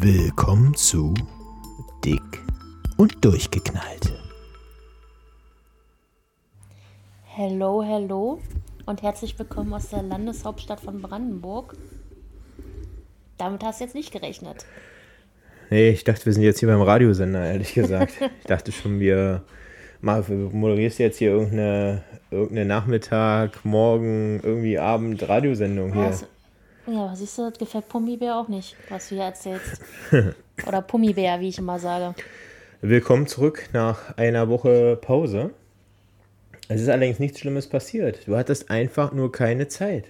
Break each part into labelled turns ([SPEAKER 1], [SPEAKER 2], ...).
[SPEAKER 1] Willkommen zu Dick und Durchgeknallt.
[SPEAKER 2] Hello, hello und herzlich willkommen aus der Landeshauptstadt von Brandenburg. Damit hast du jetzt nicht gerechnet.
[SPEAKER 3] Nee, ich dachte, wir sind jetzt hier beim Radiosender, ehrlich gesagt. ich dachte schon, wir mal, moderierst jetzt hier irgendeine, irgendeine Nachmittag, Morgen, irgendwie Abend Radiosendung hier.
[SPEAKER 2] Was, ja, aber siehst du, das gefällt Pummibär auch nicht, was du hier erzählst. Oder Pummibär, wie ich immer sage.
[SPEAKER 3] Willkommen zurück nach einer Woche Pause. Es ist allerdings nichts Schlimmes passiert. Du hattest einfach nur keine Zeit.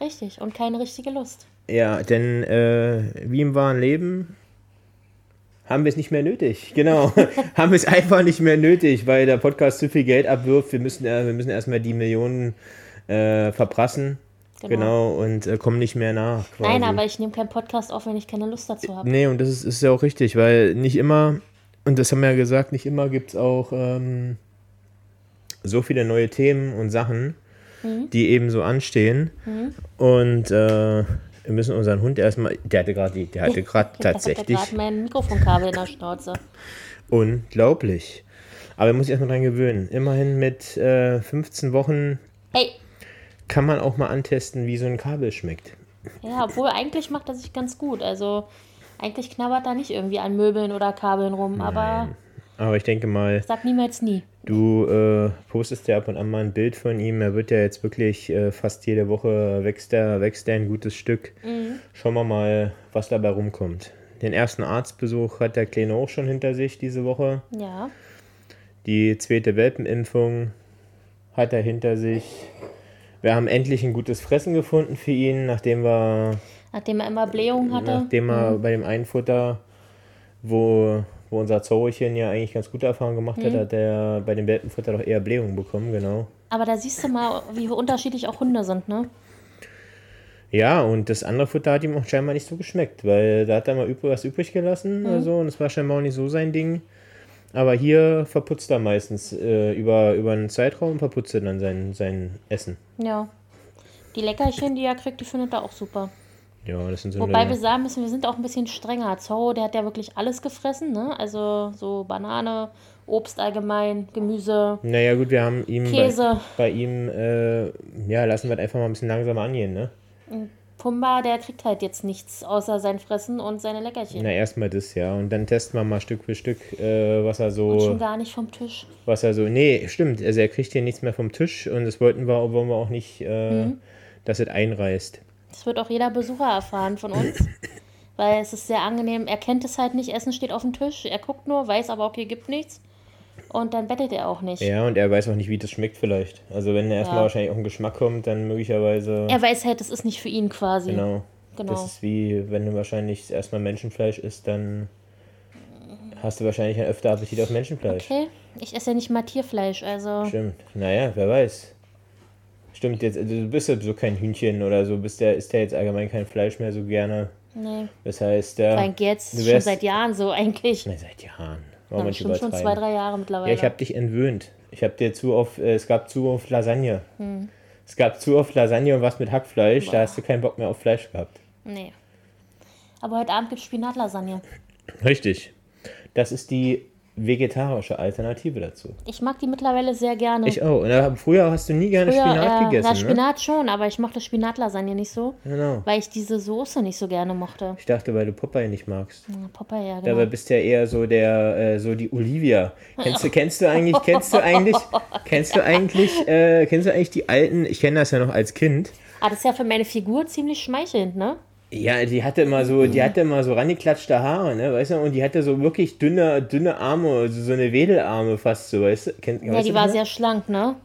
[SPEAKER 2] Richtig, und keine richtige Lust.
[SPEAKER 3] Ja, denn äh, wie im wahren Leben haben wir es nicht mehr nötig. Genau. haben wir es einfach nicht mehr nötig, weil der Podcast zu viel Geld abwirft. Wir müssen, äh, wir müssen erstmal die Millionen äh, verprassen. Genau, genau und äh, kommen nicht mehr nach.
[SPEAKER 2] Quasi. Nein, aber ich nehme keinen Podcast auf, wenn ich keine Lust dazu habe.
[SPEAKER 3] Nee, und das ist, ist ja auch richtig, weil nicht immer, und das haben wir ja gesagt, nicht immer gibt es auch ähm, so viele neue Themen und Sachen, mhm. die eben so anstehen. Mhm. Und äh, wir müssen unseren Hund erstmal. Der hatte gerade der hatte gerade tatsächlich. Der
[SPEAKER 2] mein Mikrofonkabel in der Schnauze.
[SPEAKER 3] Unglaublich. Aber er muss sich erstmal dran gewöhnen. Immerhin mit äh, 15 Wochen
[SPEAKER 2] hey.
[SPEAKER 3] Kann man auch mal antesten, wie so ein Kabel schmeckt.
[SPEAKER 2] Ja, obwohl eigentlich macht er sich ganz gut. Also eigentlich knabbert er nicht irgendwie an Möbeln oder Kabeln rum, Nein. aber.
[SPEAKER 3] Aber ich denke mal.
[SPEAKER 2] Sag niemals nie.
[SPEAKER 3] Du äh, postest ja ab und an mal ein Bild von ihm. Er wird ja jetzt wirklich äh, fast jede Woche wächst er, wächst er ein gutes Stück. Mhm. Schauen wir mal, was dabei rumkommt. Den ersten Arztbesuch hat der Kleine auch schon hinter sich diese Woche.
[SPEAKER 2] Ja.
[SPEAKER 3] Die zweite Welpenimpfung hat er hinter sich. Wir haben endlich ein gutes Fressen gefunden für ihn, nachdem wir.
[SPEAKER 2] Nachdem er immer Blähungen hatte.
[SPEAKER 3] Nachdem er mhm. bei dem einen Futter, wo wo unser Zorrochen ja eigentlich ganz gute Erfahrungen gemacht mhm. hat, hat er bei dem Welpenfutter doch eher Blähungen bekommen, genau.
[SPEAKER 2] Aber da siehst du mal, wie unterschiedlich auch Hunde sind, ne?
[SPEAKER 3] Ja, und das andere Futter hat ihm auch scheinbar nicht so geschmeckt, weil da hat er mal übrig, was übrig gelassen mhm. oder so und das war scheinbar auch nicht so sein Ding. Aber hier verputzt er meistens äh, über, über einen Zeitraum, verputzt er dann sein, sein Essen.
[SPEAKER 2] Ja. Die Leckerchen, die er kriegt, die findet er auch super.
[SPEAKER 3] Ja, das sind so
[SPEAKER 2] Wobei wir sagen müssen, wir sind auch ein bisschen strenger. Zorro, der hat ja wirklich alles gefressen, ne? Also so Banane, Obst allgemein, Gemüse.
[SPEAKER 3] Naja, gut, wir haben ihm
[SPEAKER 2] Käse.
[SPEAKER 3] Bei, bei ihm, äh, ja, lassen wir einfach mal ein bisschen langsamer angehen, ne?
[SPEAKER 2] Pumba, der kriegt halt jetzt nichts außer sein Fressen und seine Leckerchen.
[SPEAKER 3] Na, erstmal das, ja. Und dann testen wir mal Stück für Stück, äh, was er so. Und
[SPEAKER 2] schon gar nicht vom Tisch.
[SPEAKER 3] Was er so. Nee, stimmt. Also er kriegt hier nichts mehr vom Tisch und das wollten wir, wollen wir auch nicht, äh, mhm. dass es einreißt.
[SPEAKER 2] Das wird auch jeder Besucher erfahren von uns. weil es ist sehr angenehm. Er kennt es halt nicht. Essen steht auf dem Tisch. Er guckt nur, weiß aber, okay, gibt nichts. Und dann bettet er auch nicht.
[SPEAKER 3] Ja, und er weiß auch nicht, wie das schmeckt vielleicht. Also wenn er erstmal ja. wahrscheinlich auf den Geschmack kommt, dann möglicherweise.
[SPEAKER 2] Er weiß halt, das ist nicht für ihn quasi.
[SPEAKER 3] Genau. genau. Das ist wie, wenn du wahrscheinlich erstmal Menschenfleisch isst, dann hast du wahrscheinlich öfter Appetit auf Menschenfleisch.
[SPEAKER 2] Okay, ich esse ja nicht mal Tierfleisch, also.
[SPEAKER 3] Stimmt. Naja, wer weiß. Stimmt, jetzt, also du bist ja so kein Hühnchen oder so, bist der, isst ja jetzt allgemein kein Fleisch mehr so gerne.
[SPEAKER 2] Nee.
[SPEAKER 3] Das heißt, ja.
[SPEAKER 2] Frank, jetzt wärst, schon seit Jahren so eigentlich.
[SPEAKER 3] Nein, seit Jahren.
[SPEAKER 2] Warum ja, schon, schon zwei, drei Jahre mittlerweile.
[SPEAKER 3] Ja, ich habe dich entwöhnt. Ich habe dir zu oft, äh, es gab zu oft Lasagne. Hm. Es gab zu oft Lasagne und was mit Hackfleisch, Boah. da hast du keinen Bock mehr auf Fleisch gehabt.
[SPEAKER 2] Nee. Aber heute Abend gibt es Spinatlasagne.
[SPEAKER 3] Richtig. Das ist die vegetarische Alternative dazu.
[SPEAKER 2] Ich mag die mittlerweile sehr gerne.
[SPEAKER 3] Ich auch. Und früher hast du nie gerne früher, Spinat äh, gegessen. Ja,
[SPEAKER 2] Spinat
[SPEAKER 3] ne?
[SPEAKER 2] schon, aber ich mochte Spinatlasagne nicht so.
[SPEAKER 3] Genau.
[SPEAKER 2] Weil ich diese Soße nicht so gerne mochte.
[SPEAKER 3] Ich dachte, weil du Popeye nicht magst.
[SPEAKER 2] Ja, Popeye, ja,
[SPEAKER 3] genau. Dabei bist du ja eher so der, äh, so die Olivia. Kennst du, kennst du eigentlich, kennst du eigentlich, kennst du eigentlich, äh, kennst du eigentlich die alten, ich kenne das ja noch als Kind.
[SPEAKER 2] Ah, das ist ja für meine Figur ziemlich schmeichelnd, ne?
[SPEAKER 3] Ja, die hatte immer so, die hatte immer so rangeklatschte Haare, ne, weißt du, und die hatte so wirklich dünne, dünne Arme, also so eine Wedelarme fast so, weißt du? Kennt,
[SPEAKER 2] ja,
[SPEAKER 3] weißt
[SPEAKER 2] die war sehr schlank, ne?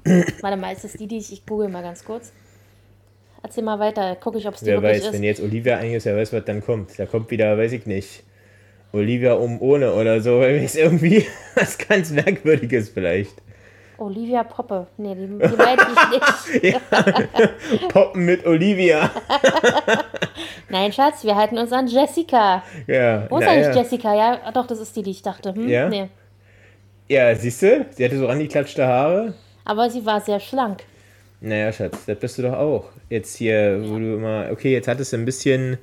[SPEAKER 2] Warte mal, ist das die, die ich, ich google mal ganz kurz. Erzähl mal weiter, gucke ich, ob es die
[SPEAKER 3] wer weiß,
[SPEAKER 2] ist.
[SPEAKER 3] wenn jetzt Olivia eingibst, wer weiß, was dann kommt. Da kommt wieder, weiß ich nicht, Olivia um ohne oder so, weil es irgendwie was ganz Merkwürdiges vielleicht.
[SPEAKER 2] Olivia Poppe. Nee, die, die meinte ich nicht.
[SPEAKER 3] Poppen mit Olivia.
[SPEAKER 2] Nein, Schatz, wir halten uns an Jessica.
[SPEAKER 3] Ja.
[SPEAKER 2] Wo ist eigentlich ja. Jessica? Ja, doch, das ist die, die ich dachte. Hm?
[SPEAKER 3] Ja.
[SPEAKER 2] Nee.
[SPEAKER 3] Ja, siehst du? Sie hatte so rangeklatschte Haare.
[SPEAKER 2] Aber sie war sehr schlank.
[SPEAKER 3] Naja, Schatz, das bist du doch auch. Jetzt hier, wo du immer. Okay, jetzt hattest du ein bisschen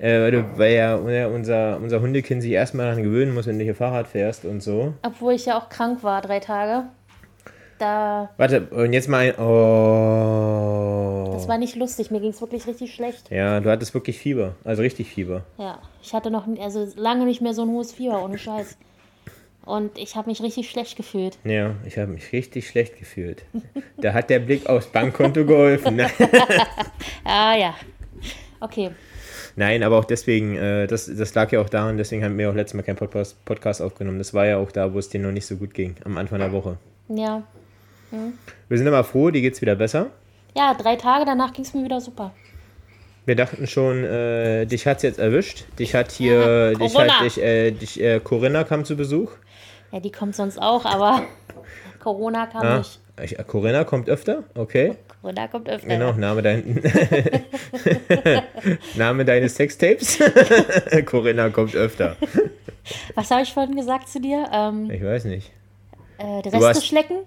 [SPEAKER 3] Äh, weil, du, weil ja unser, unser Hundekind sich erstmal daran gewöhnen muss, wenn du hier Fahrrad fährst und so.
[SPEAKER 2] Obwohl ich ja auch krank war, drei Tage. Da.
[SPEAKER 3] Warte, und jetzt mal ein. Oh.
[SPEAKER 2] Das war nicht lustig, mir ging es wirklich richtig schlecht.
[SPEAKER 3] Ja, du hattest wirklich Fieber. Also richtig Fieber.
[SPEAKER 2] Ja, ich hatte noch also lange nicht mehr so ein hohes Fieber, ohne Scheiß. Und ich habe mich richtig schlecht gefühlt.
[SPEAKER 3] Ja, ich habe mich richtig schlecht gefühlt. da hat der Blick aufs Bankkonto geholfen. Ne?
[SPEAKER 2] ah ja. Okay.
[SPEAKER 3] Nein, aber auch deswegen, äh, das, das lag ja auch daran, deswegen haben wir auch letztes Mal keinen Podcast, Podcast aufgenommen. Das war ja auch da, wo es dir noch nicht so gut ging, am Anfang der Woche.
[SPEAKER 2] Ja.
[SPEAKER 3] Hm. Wir sind aber froh, dir geht es wieder besser.
[SPEAKER 2] Ja, drei Tage danach ging es mir wieder super.
[SPEAKER 3] Wir dachten schon, äh, dich es jetzt erwischt. Dich hat hier, dich hat dich, äh, dich, äh, Corinna kam zu Besuch.
[SPEAKER 2] Ja, die kommt sonst auch, aber Corona kam
[SPEAKER 3] ah,
[SPEAKER 2] nicht.
[SPEAKER 3] Ich, Corinna kommt öfter, okay.
[SPEAKER 2] Corinna kommt öfter.
[SPEAKER 3] Genau, ja. Name, dein, Name deines Sextapes. Corinna kommt öfter.
[SPEAKER 2] Was habe ich vorhin gesagt zu dir? Ähm,
[SPEAKER 3] ich weiß nicht.
[SPEAKER 2] Äh, Reste schlecken?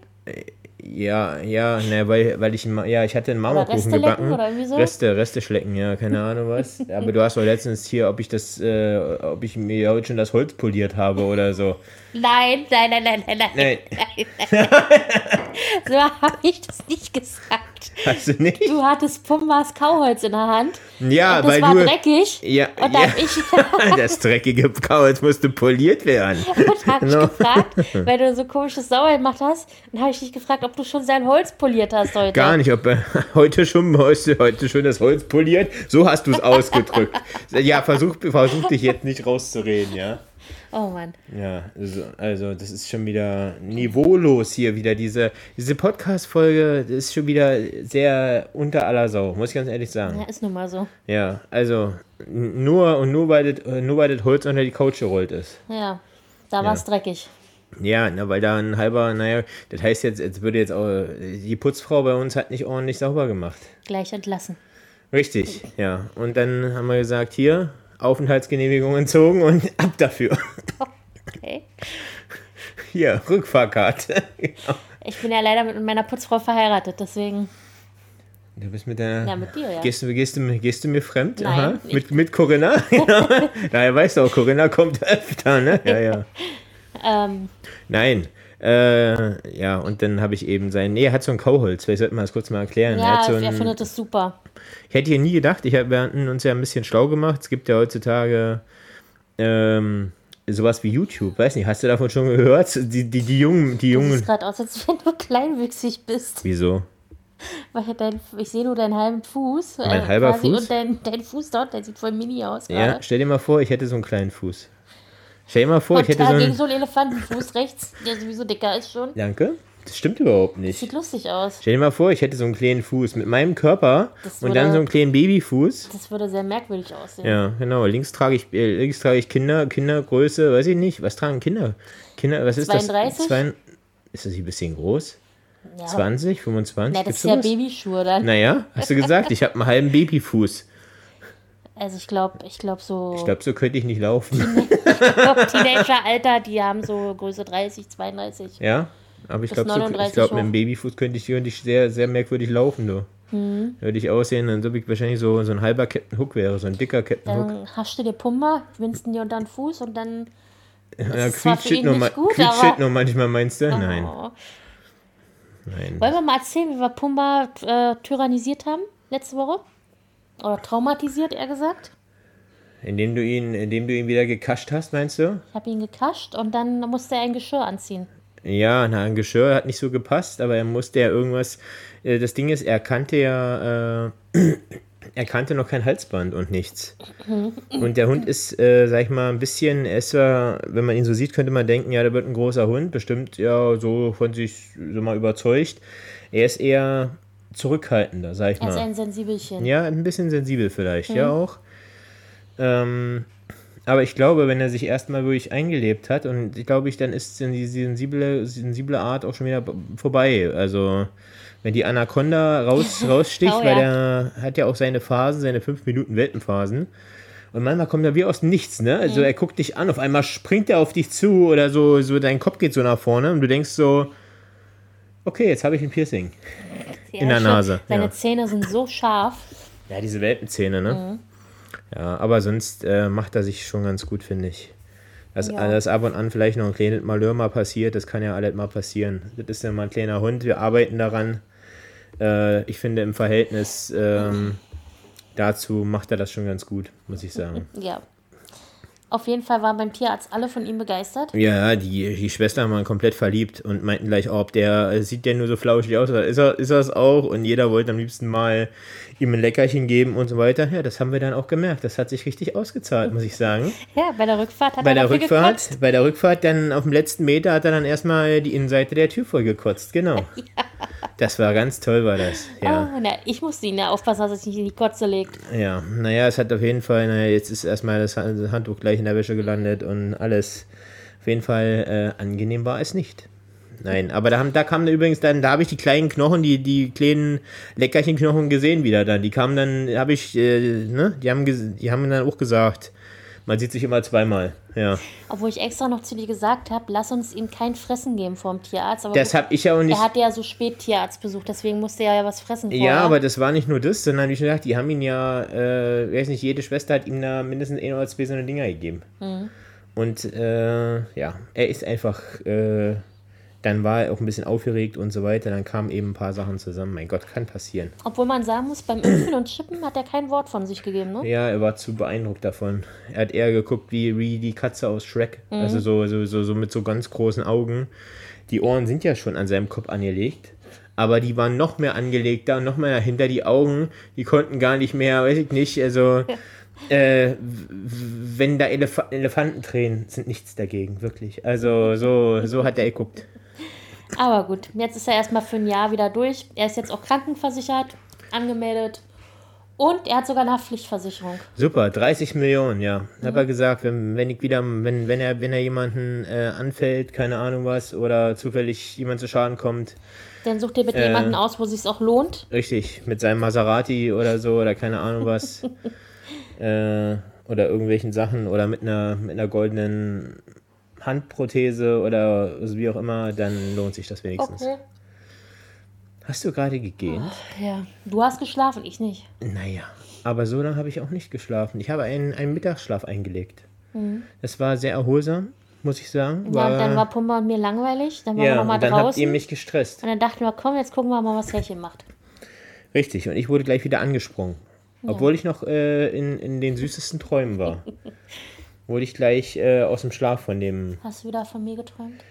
[SPEAKER 3] Ja, ja, ne, weil, weil ich, ja, ich hatte einen Marmorkuchen gebacken. Oder so? Reste, Reste schlecken, ja, keine Ahnung was. Aber du hast doch letztens hier, ob ich das, äh, ob ich mir heute schon das Holz poliert habe oder so.
[SPEAKER 2] Nein, nein, nein, nein, nein, nein. nein. nein. so habe ich das nicht gesagt.
[SPEAKER 3] Hast du nicht?
[SPEAKER 2] Du hattest Pumbas Kauholz in der Hand.
[SPEAKER 3] Ja,
[SPEAKER 2] und das
[SPEAKER 3] weil
[SPEAKER 2] war
[SPEAKER 3] du.
[SPEAKER 2] dreckig.
[SPEAKER 3] Ja,
[SPEAKER 2] und
[SPEAKER 3] ja.
[SPEAKER 2] ich.
[SPEAKER 3] das dreckige Kauholz musste poliert werden.
[SPEAKER 2] Und habe ich gefragt, weil du so komisches Sauer gemacht hast, dann habe ich dich gefragt, ob du schon sein Holz poliert hast heute.
[SPEAKER 3] Gar nicht, ob er heute schon, heute, heute schon das Holz poliert. So hast du es ausgedrückt. ja, versuch, versuch dich jetzt nicht rauszureden, ja.
[SPEAKER 2] Oh Mann.
[SPEAKER 3] Ja, also, also das ist schon wieder niveaulos hier wieder. Diese, diese Podcast-Folge ist schon wieder sehr unter aller Sau, muss ich ganz ehrlich sagen.
[SPEAKER 2] Ja, ist nun mal so.
[SPEAKER 3] Ja, also nur und nur weil das, nur weil das Holz unter die Couch gerollt ist.
[SPEAKER 2] Ja, da war es dreckig.
[SPEAKER 3] Ja, na, weil da ein halber, naja, das heißt jetzt, jetzt würde jetzt auch, die Putzfrau bei uns hat nicht ordentlich sauber gemacht.
[SPEAKER 2] Gleich entlassen.
[SPEAKER 3] Richtig, ja. Und dann haben wir gesagt, hier, Aufenthaltsgenehmigung entzogen und ab dafür.
[SPEAKER 2] Okay.
[SPEAKER 3] Hier, Rückfahrkarte.
[SPEAKER 2] Ich bin ja leider mit meiner Putzfrau verheiratet, deswegen.
[SPEAKER 3] Du bist mit der.
[SPEAKER 2] Ja, mit dir, ja.
[SPEAKER 3] Gehst du, gehst du, gehst du mir fremd?
[SPEAKER 2] Nein,
[SPEAKER 3] Aha. Mit, mit Corinna? ja. Daher weißt du auch, Corinna kommt öfter, ne? Ja, ja.
[SPEAKER 2] ähm.
[SPEAKER 3] Nein. Äh, ja, und dann habe ich eben sein. Nee, er hat so ein Kauholz. Vielleicht sollten wir das kurz mal erklären.
[SPEAKER 2] Ja,
[SPEAKER 3] er, so
[SPEAKER 2] ein, er findet das super.
[SPEAKER 3] Ich hätte hier nie gedacht, ich hab, wir hatten uns ja ein bisschen schlau gemacht. Es gibt ja heutzutage ähm, sowas wie YouTube. Weiß nicht, hast du davon schon gehört? Die, die, die Jungen. Die Jungen. Du
[SPEAKER 2] siehst gerade aus, als wenn du kleinwüchsig bist.
[SPEAKER 3] Wieso?
[SPEAKER 2] Weil dein, ich sehe nur deinen halben Fuß.
[SPEAKER 3] Mein äh, halber Fuß?
[SPEAKER 2] Und dein, dein Fuß dort, der sieht voll mini aus.
[SPEAKER 3] Ja, stell dir mal vor, ich hätte so einen kleinen Fuß. Stell dir mal vor, und ich hätte so einen...
[SPEAKER 2] so einen Elefantenfuß rechts, der sowieso dicker ist schon.
[SPEAKER 3] Danke. Das stimmt überhaupt nicht.
[SPEAKER 2] Das sieht lustig aus.
[SPEAKER 3] Stell dir mal vor, ich hätte so einen kleinen Fuß mit meinem Körper würde, und dann so einen kleinen Babyfuß.
[SPEAKER 2] Das würde sehr merkwürdig aussehen.
[SPEAKER 3] Ja, genau. Links trage ich, äh, links trage ich Kinder, Kindergröße, weiß ich nicht. Was tragen Kinder? Kinder, was ist
[SPEAKER 2] 32?
[SPEAKER 3] das? Zwei, ist das ein bisschen groß? Ja. 20, 25?
[SPEAKER 2] Na, das ist ja Babyschuhe dann.
[SPEAKER 3] Naja, hast du gesagt, ich habe einen halben Babyfuß.
[SPEAKER 2] Also ich glaube, ich glaube so.
[SPEAKER 3] Ich glaube, so könnte ich nicht laufen.
[SPEAKER 2] ich glaube, Teenager-Alter, die haben so Größe 30, 32.
[SPEAKER 3] Ja, aber ich glaube, so, glaub, mit dem Babyfuß könnte ich, könnte ich sehr, sehr merkwürdig laufen, du. Mhm. Würde ich aussehen, dann so wie ich wahrscheinlich so, so ein halber Captain Hook wäre, so ein dicker Captain Hook.
[SPEAKER 2] Dann hast du dir Pumba, winst dir unter den Fuß und dann.
[SPEAKER 3] Ja, quietscht nur, gut, nur manchmal, meinst du? Oh. Nein.
[SPEAKER 2] Nein. Wollen wir mal erzählen, wie wir Pumba äh, tyrannisiert haben letzte Woche? Oder traumatisiert, eher gesagt.
[SPEAKER 3] Indem du ihn, indem du ihn wieder gekascht hast, meinst du?
[SPEAKER 2] Ich habe ihn gekascht und dann musste er ein Geschirr anziehen.
[SPEAKER 3] Ja, na, ein Geschirr hat nicht so gepasst, aber er musste ja irgendwas. Äh, das Ding ist, er kannte ja. Äh, er kannte noch kein Halsband und nichts. Und der Hund ist, äh, sag ich mal, ein bisschen, er ist ja, wenn man ihn so sieht, könnte man denken, ja, der wird ein großer Hund, bestimmt ja so von sich so mal überzeugt. Er ist eher zurückhaltender, sag ich mal. Er
[SPEAKER 2] ist ein Sensibelchen.
[SPEAKER 3] Ja, ein bisschen sensibel vielleicht, mhm. ja auch. Ähm, aber ich glaube, wenn er sich erstmal wirklich eingelebt hat, und ich glaube, ich, dann ist die sensible, sensible Art auch schon wieder vorbei. Also, wenn die Anaconda raus, raussticht, oh, weil er hat ja auch seine Phasen, seine 5 Minuten Welpenphasen. Und manchmal kommt er wie aus nichts, ne? Also mhm. er guckt dich an, auf einmal springt er auf dich zu oder so, so dein Kopf geht so nach vorne und du denkst so, okay, jetzt habe ich ein Piercing in der Nase.
[SPEAKER 2] Seine
[SPEAKER 3] ja.
[SPEAKER 2] Zähne sind so scharf.
[SPEAKER 3] Ja, diese Welpenzähne, ne? Mhm. Ja, aber sonst äh, macht er sich schon ganz gut, finde ich. Dass,
[SPEAKER 2] Ja.
[SPEAKER 3] dass ab und an vielleicht noch ein kleines Malheur mal passiert, das kann ja alles mal passieren. Das ist ja mal ein kleiner Hund, wir arbeiten daran. Äh, ich finde im Verhältnis ähm, dazu macht er das schon ganz gut, muss ich sagen.
[SPEAKER 2] Ja. Auf jeden Fall waren beim Tierarzt alle von ihm begeistert.
[SPEAKER 3] Ja, die, die Schwestern waren komplett verliebt und meinten gleich, oh, ob der äh, sieht der nur so flauschig aus oder ist er, ist es auch? Und jeder wollte am liebsten mal ihm ein Leckerchen geben und so weiter. Ja, das haben wir dann auch gemerkt. Das hat sich richtig ausgezahlt, muss ich sagen.
[SPEAKER 2] Ja, bei der Rückfahrt hat
[SPEAKER 3] Bei
[SPEAKER 2] er
[SPEAKER 3] der Rückfahrt,
[SPEAKER 2] gekotzt.
[SPEAKER 3] bei der Rückfahrt dann auf dem letzten Meter hat er dann erstmal die Innenseite der Tür vollgekotzt, genau. Das war ganz toll, war das. Ja.
[SPEAKER 2] Ah, na, ich musste ihn ja aufpassen, dass er sich nicht in die Kotze legt.
[SPEAKER 3] Ja, naja, es hat auf jeden Fall, naja, jetzt ist erstmal das Handtuch gleich in der Wäsche gelandet und alles. Auf jeden Fall äh, angenehm war es nicht. Nein, aber da, haben, da kamen übrigens dann, da habe ich die kleinen Knochen, die, die kleinen Leckerchenknochen gesehen wieder dann. Die kamen dann, habe ich, äh, ne, die haben, die haben dann auch gesagt, man sieht sich immer zweimal. Ja,
[SPEAKER 2] Obwohl ich extra noch zu dir gesagt habe, lass uns ihm kein Fressen geben vor dem Tierarzt. Aber
[SPEAKER 3] das habe ich ja auch nicht.
[SPEAKER 2] er hatte ja so spät Tierarztbesuch, deswegen musste er ja was fressen vorher.
[SPEAKER 3] Ja, aber das war nicht nur das, sondern wie schon gesagt, die haben ihn ja, äh, weiß nicht, jede Schwester hat ihm da mindestens ein oder zwei so eine Dinger gegeben. Und äh, ja, er ist einfach, äh, dann war er auch ein bisschen aufgeregt und so weiter, dann kamen eben ein paar Sachen zusammen. Mein Gott, kann passieren.
[SPEAKER 2] Obwohl man sagen muss, beim Impfen und Chippen hat er kein Wort von sich gegeben, ne?
[SPEAKER 3] Ja, er war zu beeindruckt davon. Er hat eher geguckt wie, wie die Katze aus Shrek. Also so, so, so, so mit so ganz großen Augen. Die Ohren sind ja schon an seinem Kopf angelegt. Aber die waren noch mehr angelegt da noch mehr dahinter. Die Augen, die konnten gar nicht mehr, weiß ich nicht. Also, äh, w- w- wenn da Elef Elefanten drehen, sind nichts dagegen, wirklich. Also, so, so hat er geguckt.
[SPEAKER 2] Aber gut, jetzt ist er erstmal für ein Jahr wieder durch. Er ist jetzt auch krankenversichert, angemeldet. Und er hat sogar eine Haftpflichtversicherung.
[SPEAKER 3] Super, 30 Millionen, ja. Hab er gesagt, wenn, wenn ich wieder, wenn, wenn er, wenn er jemanden äh, anfällt, keine Ahnung was, oder zufällig jemand zu Schaden kommt,
[SPEAKER 2] Dann such dir bitte
[SPEAKER 3] Äh.
[SPEAKER 2] jemanden aus, wo es auch lohnt.
[SPEAKER 3] richtig, mit seinem Maserati oder so, oder keine Ahnung was, äh, oder irgendwelchen Sachen, oder mit einer, mit einer goldenen Handprothese oder wie auch immer, dann lohnt sich das wenigstens.
[SPEAKER 2] Okay.
[SPEAKER 3] Hast du gerade gegähnt?
[SPEAKER 2] Ja, du hast geschlafen, ich nicht.
[SPEAKER 3] Naja, aber so lange habe ich auch nicht geschlafen. Ich habe einen, einen Mittagsschlaf eingelegt. Das war sehr erholsam, muss ich sagen.
[SPEAKER 2] Ja, und dann war Pumba und mir langweilig. Dann waren wir
[SPEAKER 3] ja,
[SPEAKER 2] nochmal
[SPEAKER 3] und dann habt
[SPEAKER 2] draußen.
[SPEAKER 3] ihr mich gestresst.
[SPEAKER 2] und dann dachten wir, komm, jetzt gucken wir mal, was Härchen macht.
[SPEAKER 3] Richtig, und ich wurde gleich wieder angesprungen. Obwohl ich noch äh, in, in den süßesten Träumen war. wurde ich gleich äh, aus dem Schlaf von dem.
[SPEAKER 2] Hast du wieder von mir geträumt?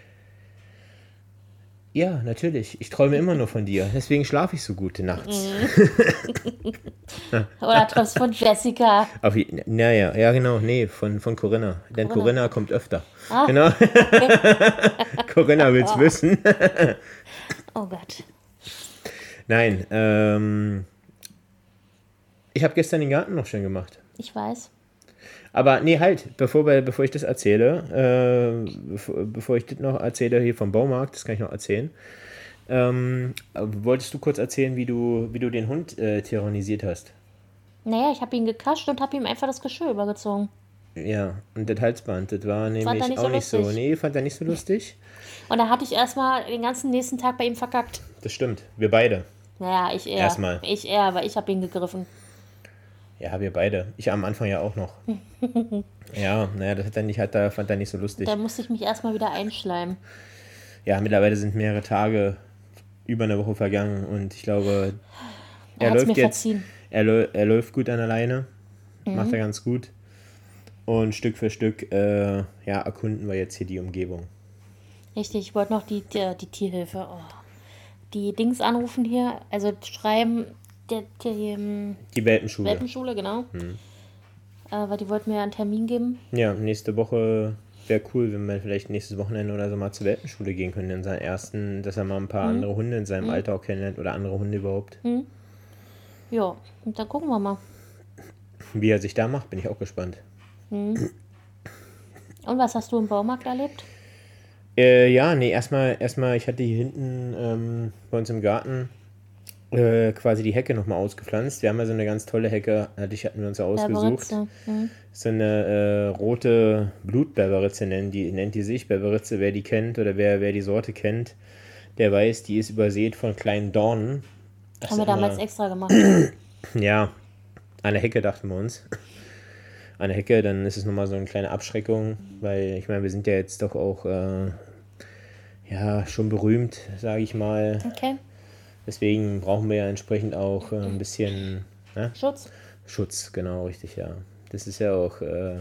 [SPEAKER 3] Ja, natürlich. Ich träume immer nur von dir. Deswegen schlafe ich so gut nachts.
[SPEAKER 2] Oder träumst von Jessica?
[SPEAKER 3] Auf, naja, ja, genau. Nee, von, von Corinna. Denn Corinna kommt öfter.
[SPEAKER 2] Ah.
[SPEAKER 3] Genau. Corinna will's wissen.
[SPEAKER 2] Oh Gott.
[SPEAKER 3] Nein, ähm. Ich habe gestern den Garten noch schön gemacht.
[SPEAKER 2] Ich weiß.
[SPEAKER 3] Aber nee, halt, bevor, bevor ich das erzähle, äh, bevor, bevor ich das noch erzähle hier vom Baumarkt, das kann ich noch erzählen. Ähm, wolltest du kurz erzählen, wie du, wie du den Hund äh, tyrannisiert hast?
[SPEAKER 2] Naja, ich habe ihn gekascht und habe ihm einfach das Geschirr übergezogen.
[SPEAKER 3] Ja, und das Halsband, das war nämlich
[SPEAKER 2] nicht
[SPEAKER 3] auch
[SPEAKER 2] so
[SPEAKER 3] nicht so. Nee, fand er nicht so lustig.
[SPEAKER 2] Und da hatte ich erstmal den ganzen nächsten Tag bei ihm verkackt.
[SPEAKER 3] Das stimmt, wir beide.
[SPEAKER 2] Naja, ich eher.
[SPEAKER 3] Erstmal.
[SPEAKER 2] Ich eher, aber ich habe ihn gegriffen.
[SPEAKER 3] Ja, wir beide. Ich am Anfang ja auch noch. ja, naja, das hat er nicht, hat er, fand er nicht so lustig.
[SPEAKER 2] Da musste ich mich erstmal wieder einschleimen.
[SPEAKER 3] Ja, mittlerweile sind mehrere Tage, über eine Woche vergangen und ich glaube,
[SPEAKER 2] Er
[SPEAKER 3] er, läuft
[SPEAKER 2] mir
[SPEAKER 3] jetzt, er, er läuft gut an der Leine,
[SPEAKER 2] Mhm.
[SPEAKER 3] macht er ganz gut. Und Stück für Stück, äh, ja, erkunden wir jetzt hier die Umgebung.
[SPEAKER 2] Richtig, ich wollte noch die, die, die Tierhilfe. Oh. Die Dings anrufen hier, also schreiben, der, der ähm,
[SPEAKER 3] Die Welpenschule.
[SPEAKER 2] Welpenschule, genau.
[SPEAKER 3] Mhm.
[SPEAKER 2] Äh, weil die wollten mir einen Termin geben.
[SPEAKER 3] Ja, nächste Woche wäre cool, wenn wir vielleicht nächstes Wochenende oder so mal zur Welpenschule gehen können. In seinen ersten, dass er mal ein paar
[SPEAKER 2] Mhm.
[SPEAKER 3] andere Hunde in seinem Alter auch kennenlernt oder andere Hunde überhaupt.
[SPEAKER 2] Ja, und dann gucken wir mal.
[SPEAKER 3] Wie er sich da macht, bin ich auch gespannt.
[SPEAKER 2] Und was hast du im Baumarkt erlebt?
[SPEAKER 3] Äh, ja, nee, erstmal, erstmal, ich hatte hier hinten ähm, bei uns im Garten äh, quasi die Hecke nochmal ausgepflanzt. Wir haben ja so eine ganz tolle Hecke, hatte ich, hatten wir uns ja ausgesucht.
[SPEAKER 2] Mhm.
[SPEAKER 3] So eine äh, rote Blutberberitze nennt die, nennt die sich. Berberitze, wer die kennt oder wer, wer die Sorte kennt, der weiß, die ist übersät von kleinen Dornen. Das
[SPEAKER 2] Haben wir damals extra gemacht.
[SPEAKER 3] Ja, an der Hecke dachten wir uns. an der Hecke, dann ist es nochmal so eine kleine Abschreckung, weil ich meine, wir sind ja jetzt doch auch äh, ja, schon berühmt, sage ich mal.
[SPEAKER 2] Okay.
[SPEAKER 3] Deswegen brauchen wir ja entsprechend auch äh, ein bisschen ne?
[SPEAKER 2] Schutz.
[SPEAKER 3] Schutz, genau, richtig, ja. Das ist ja auch äh,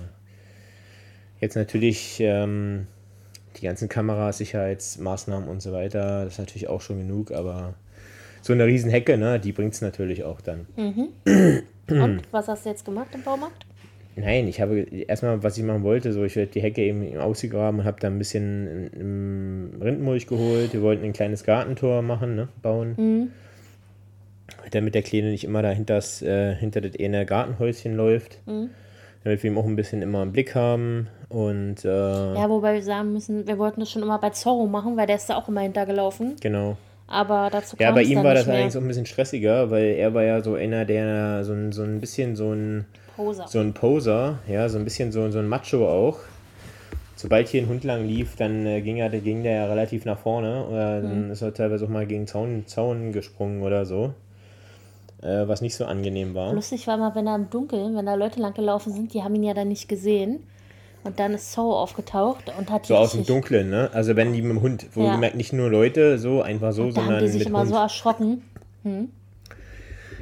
[SPEAKER 3] jetzt natürlich ähm, die ganzen Kameras, Sicherheitsmaßnahmen und so weiter, das ist natürlich auch schon genug, aber so eine riesen Hecke, ne, die bringt es natürlich auch dann.
[SPEAKER 2] Und was hast du jetzt gemacht im Baumarkt?
[SPEAKER 3] Nein, ich habe erstmal, was ich machen wollte, so ich habe die Hecke eben ausgegraben und habe da ein bisschen im Rindenmulch geholt. Wir wollten ein kleines Gartentor machen, ne, bauen. Damit der Kleine nicht immer da hinters, äh, hinter das eine Gartenhäuschen läuft. Damit wir ihn auch ein bisschen immer im Blick haben. Und äh,
[SPEAKER 2] Ja, wobei wir sagen müssen, wir wollten das schon immer bei Zorro machen, weil der ist da auch immer hintergelaufen.
[SPEAKER 3] genau.
[SPEAKER 2] Aber dazu kam
[SPEAKER 3] Ja, bei ihm war das
[SPEAKER 2] mehr.
[SPEAKER 3] allerdings auch ein bisschen stressiger, weil er war ja so einer, der so ein, so ein bisschen so ein,
[SPEAKER 2] Poser.
[SPEAKER 3] so ein Poser, ja, so ein bisschen so, so ein Macho auch. Sobald hier ein Hund lang lief, dann äh, ging, er, ging der ja relativ nach vorne. Oder dann
[SPEAKER 2] Mhm.
[SPEAKER 3] ist er teilweise auch mal gegen Zaun, Zaun gesprungen oder so. Äh, was nicht so angenehm war.
[SPEAKER 2] Lustig war mal, wenn er im Dunkeln, wenn da Leute lang gelaufen sind, die haben ihn ja dann nicht gesehen. Und dann ist Zorro aufgetaucht und hat
[SPEAKER 3] So aus dem Dunklen, ne? Also wenn die mit dem Hund, wohlgemerkt nicht nur Leute, so einfach so,
[SPEAKER 2] Da
[SPEAKER 3] sondern
[SPEAKER 2] haben die sich
[SPEAKER 3] mit
[SPEAKER 2] immer
[SPEAKER 3] Hund.
[SPEAKER 2] so erschrocken.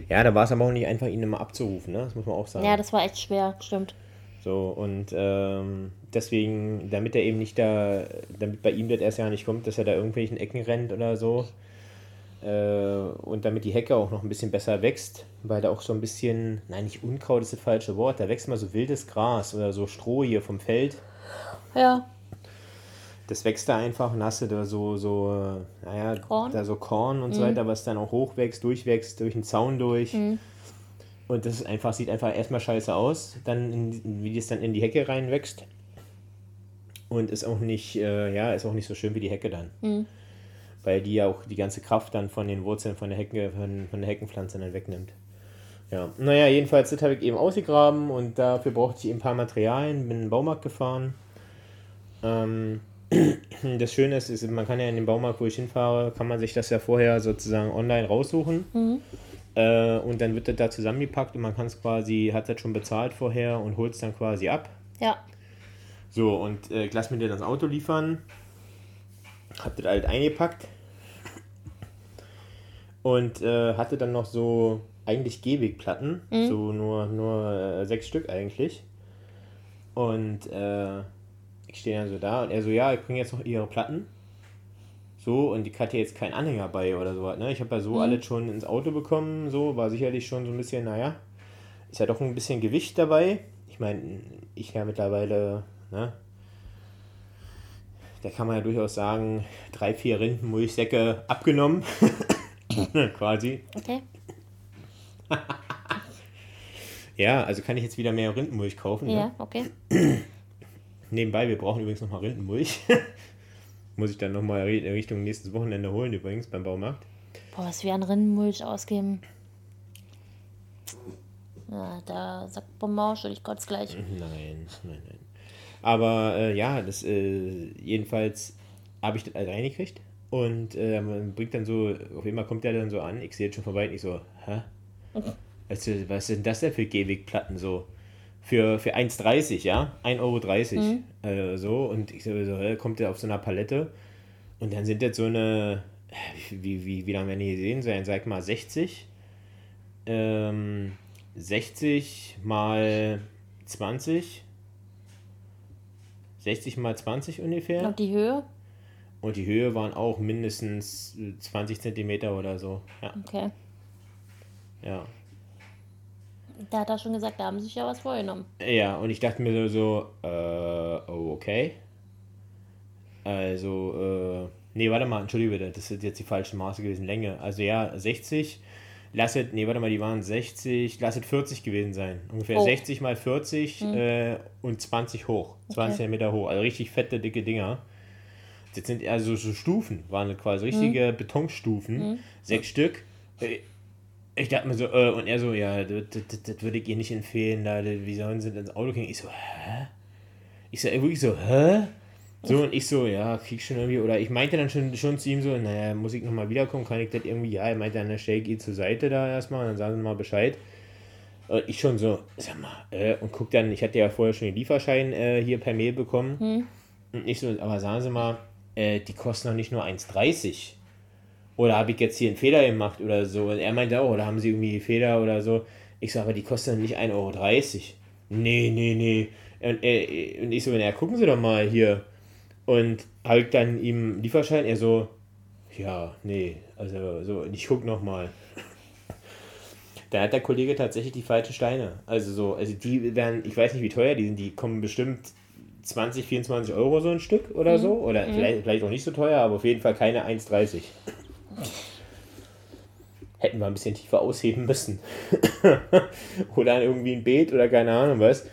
[SPEAKER 3] Ja, da war es aber auch nicht einfach, ihn immer abzurufen, ne? Das muss man auch sagen.
[SPEAKER 2] Ja, das war echt schwer, stimmt.
[SPEAKER 3] So, und ähm, deswegen, damit er eben nicht da, damit bei ihm das erst ja nicht kommt, dass er da irgendwelchen Ecken rennt oder so. Äh, und damit die Hecke auch noch ein bisschen besser wächst, weil da auch so ein bisschen, nein, nicht Unkraut ist das falsche Wort, da wächst mal so wildes Gras oder so Stroh hier vom Feld.
[SPEAKER 2] Ja,
[SPEAKER 3] Das wächst da einfach und hast du da so, so, äh, naja,
[SPEAKER 2] Korn?
[SPEAKER 3] da so Korn und so weiter, was dann auch hochwächst, durchwächst, durch den Zaun durch. Und das einfach, sieht einfach erstmal scheiße aus, dann in, wie das dann in die Hecke reinwächst. Und ist auch nicht, äh, ja, ist auch nicht so schön wie die Hecke dann. Weil die ja auch die ganze Kraft dann von den Wurzeln von der Hecke, von, von der Heckenpflanze dann wegnimmt. Ja, naja, jedenfalls, das habe ich eben ausgegraben und dafür brauchte ich eben ein paar Materialien, bin in den Baumarkt gefahren. Ähm, das Schöne ist, ist, man kann ja in dem Baumarkt, wo ich hinfahre, kann man sich das ja vorher sozusagen online raussuchen. Äh, und dann wird das da zusammengepackt und man kann es quasi, hat das schon bezahlt vorher und holt es dann quasi ab.
[SPEAKER 2] ja.
[SPEAKER 3] So, und äh, ich lass mir das Auto liefern. Hab das halt eingepackt. Und äh, hatte dann noch so eigentlich Gehwegplatten. So nur, nur äh, sechs Stück eigentlich. Und äh, ich stehe dann so da und er so, ja, ich bringe jetzt noch ihre Platten. So, und ich hatte jetzt keinen Anhänger bei oder so. Ne? Ich habe ja so alles schon ins Auto bekommen. So, war sicherlich schon so ein bisschen, naja, ist ja doch ein bisschen Gewicht dabei. Ich meine, ich ja mittlerweile, ne? Da kann man ja durchaus sagen, drei, vier Rindenmulchsäcke abgenommen. Quasi.
[SPEAKER 2] Okay.
[SPEAKER 3] Ja, also kann ich jetzt wieder mehr Rindenmulch kaufen. Ne?
[SPEAKER 2] Ja, okay.
[SPEAKER 3] Nebenbei, wir brauchen übrigens nochmal Rindenmulch. Muss ich dann nochmal Richtung nächstes Wochenende holen, übrigens beim Baumarkt.
[SPEAKER 2] Boah, was wir an Rindenmulch ausgeben. Ja, da sagt Bomausch und ich kotze gleich.
[SPEAKER 3] Nein, nein, nein. Aber äh, ja, das äh, jedenfalls habe ich das alles reingekriegt. Und äh, man bringt dann so, auf einmal kommt der dann so an, ich sehe jetzt schon vorbei und ich so, hä? Was, ist- was sind das denn für Gehwegplatten so? Für, für 1,30, ja? 1,30 Euro. Äh, so, und ich so, so kommt der auf so einer Palette. Und dann sind das so eine, wie, wie, wie, wie lange werden die sehen? So, sag mal 60. Ähm, 60 mal 20. 60 mal 20 ungefähr.
[SPEAKER 2] Und die Höhe?
[SPEAKER 3] Und die Höhe waren auch mindestens äh, 20 Zentimeter oder so. Ja,
[SPEAKER 2] Okay.
[SPEAKER 3] ja.
[SPEAKER 2] Da hat er schon gesagt, da haben sie sich ja was vorgenommen.
[SPEAKER 3] Ja, und ich dachte mir so, so äh, oh, okay. Also, äh, nee, warte mal, entschuldige bitte, das sind jetzt die falschen Maße gewesen, Länge. Also ja, 60, lasset, nee, warte mal, die waren 60, lasset 40 gewesen sein. Ungefähr
[SPEAKER 2] Oh.
[SPEAKER 3] 60 mal 40 äh, und 20 hoch, 20
[SPEAKER 2] Okay.
[SPEAKER 3] Zentimeter hoch, also richtig fette, dicke Dinger. Das sind also so Stufen, waren quasi richtige Betonstufen, sechs Stück. Äh, Ich dachte mir so, äh, und er so, ja, das, würde ich ihr nicht empfehlen, da, wie sollen sie denn ins Auto kriegen? Ich so, hä? Ich so, wirklich so, hä? So, und ich so, ja, krieg schon irgendwie, oder ich meinte dann schon, schon zu ihm so, naja, muss ich nochmal wiederkommen, kann ich das irgendwie, ja, er meinte, dann stell ich ihn zur Seite da erstmal, und dann sagen sie mal Bescheid. Und ich schon so, sag mal, äh, und guck dann, ich hatte ja vorher schon den Lieferschein äh, hier per Mail bekommen.
[SPEAKER 2] Hm.
[SPEAKER 3] Und ich so, aber sagen Sie mal, äh, die kosten doch nicht nur 1,30. Oder habe ich jetzt hier einen Fehler gemacht oder so? Und er meinte auch, oder haben Sie irgendwie Fehler oder so? Ich so, aber die kosten doch nicht 1,30 Euro. Nee, nee, nee. Und, äh, und ich so, ja, gucken Sie doch mal hier. Und halt dann ihm Lieferschein, er so, ja, nee, also so, und ich guck noch mal. Da hat der Kollege tatsächlich die falschen Steine. Also so, also die werden, ich weiß nicht wie teuer die sind, die kommen bestimmt 20, 24 Euro so ein Stück oder so. Oder vielleicht, vielleicht auch nicht so teuer, aber auf jeden Fall keine 1,30. Hätten wir ein bisschen tiefer ausheben müssen. oder irgendwie ein Beet oder keine Ahnung was.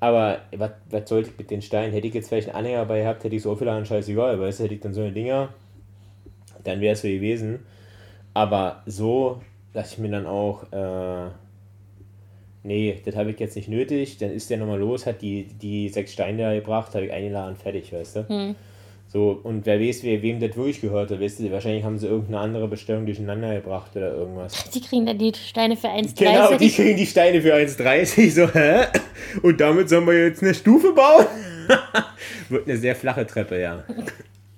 [SPEAKER 3] Aber was, sollte ich mit den Steinen? Hätte ich jetzt vielleicht einen Anhänger dabei gehabt, hätte ich so viel an scheißegal, weißt du, hätte ich dann so eine Dinger, dann wäre es so gewesen. Aber so dachte ich mir dann auch, äh, nee, das habe ich jetzt nicht nötig. Dann ist der nochmal los, hat die, die sechs Steine da gebracht, habe ich eingeladen, fertig, weißt du. So, und wer weiß, wer, wem das wirklich gehört hat, weißt du, wahrscheinlich haben sie irgendeine andere Bestellung durcheinander gebracht oder irgendwas.
[SPEAKER 2] Die kriegen dann die Steine für 1,30.
[SPEAKER 3] Genau, die kriegen die Steine für 1,30, so, hä? Und damit sollen wir jetzt eine Stufe bauen? Wird eine sehr flache Treppe, ja.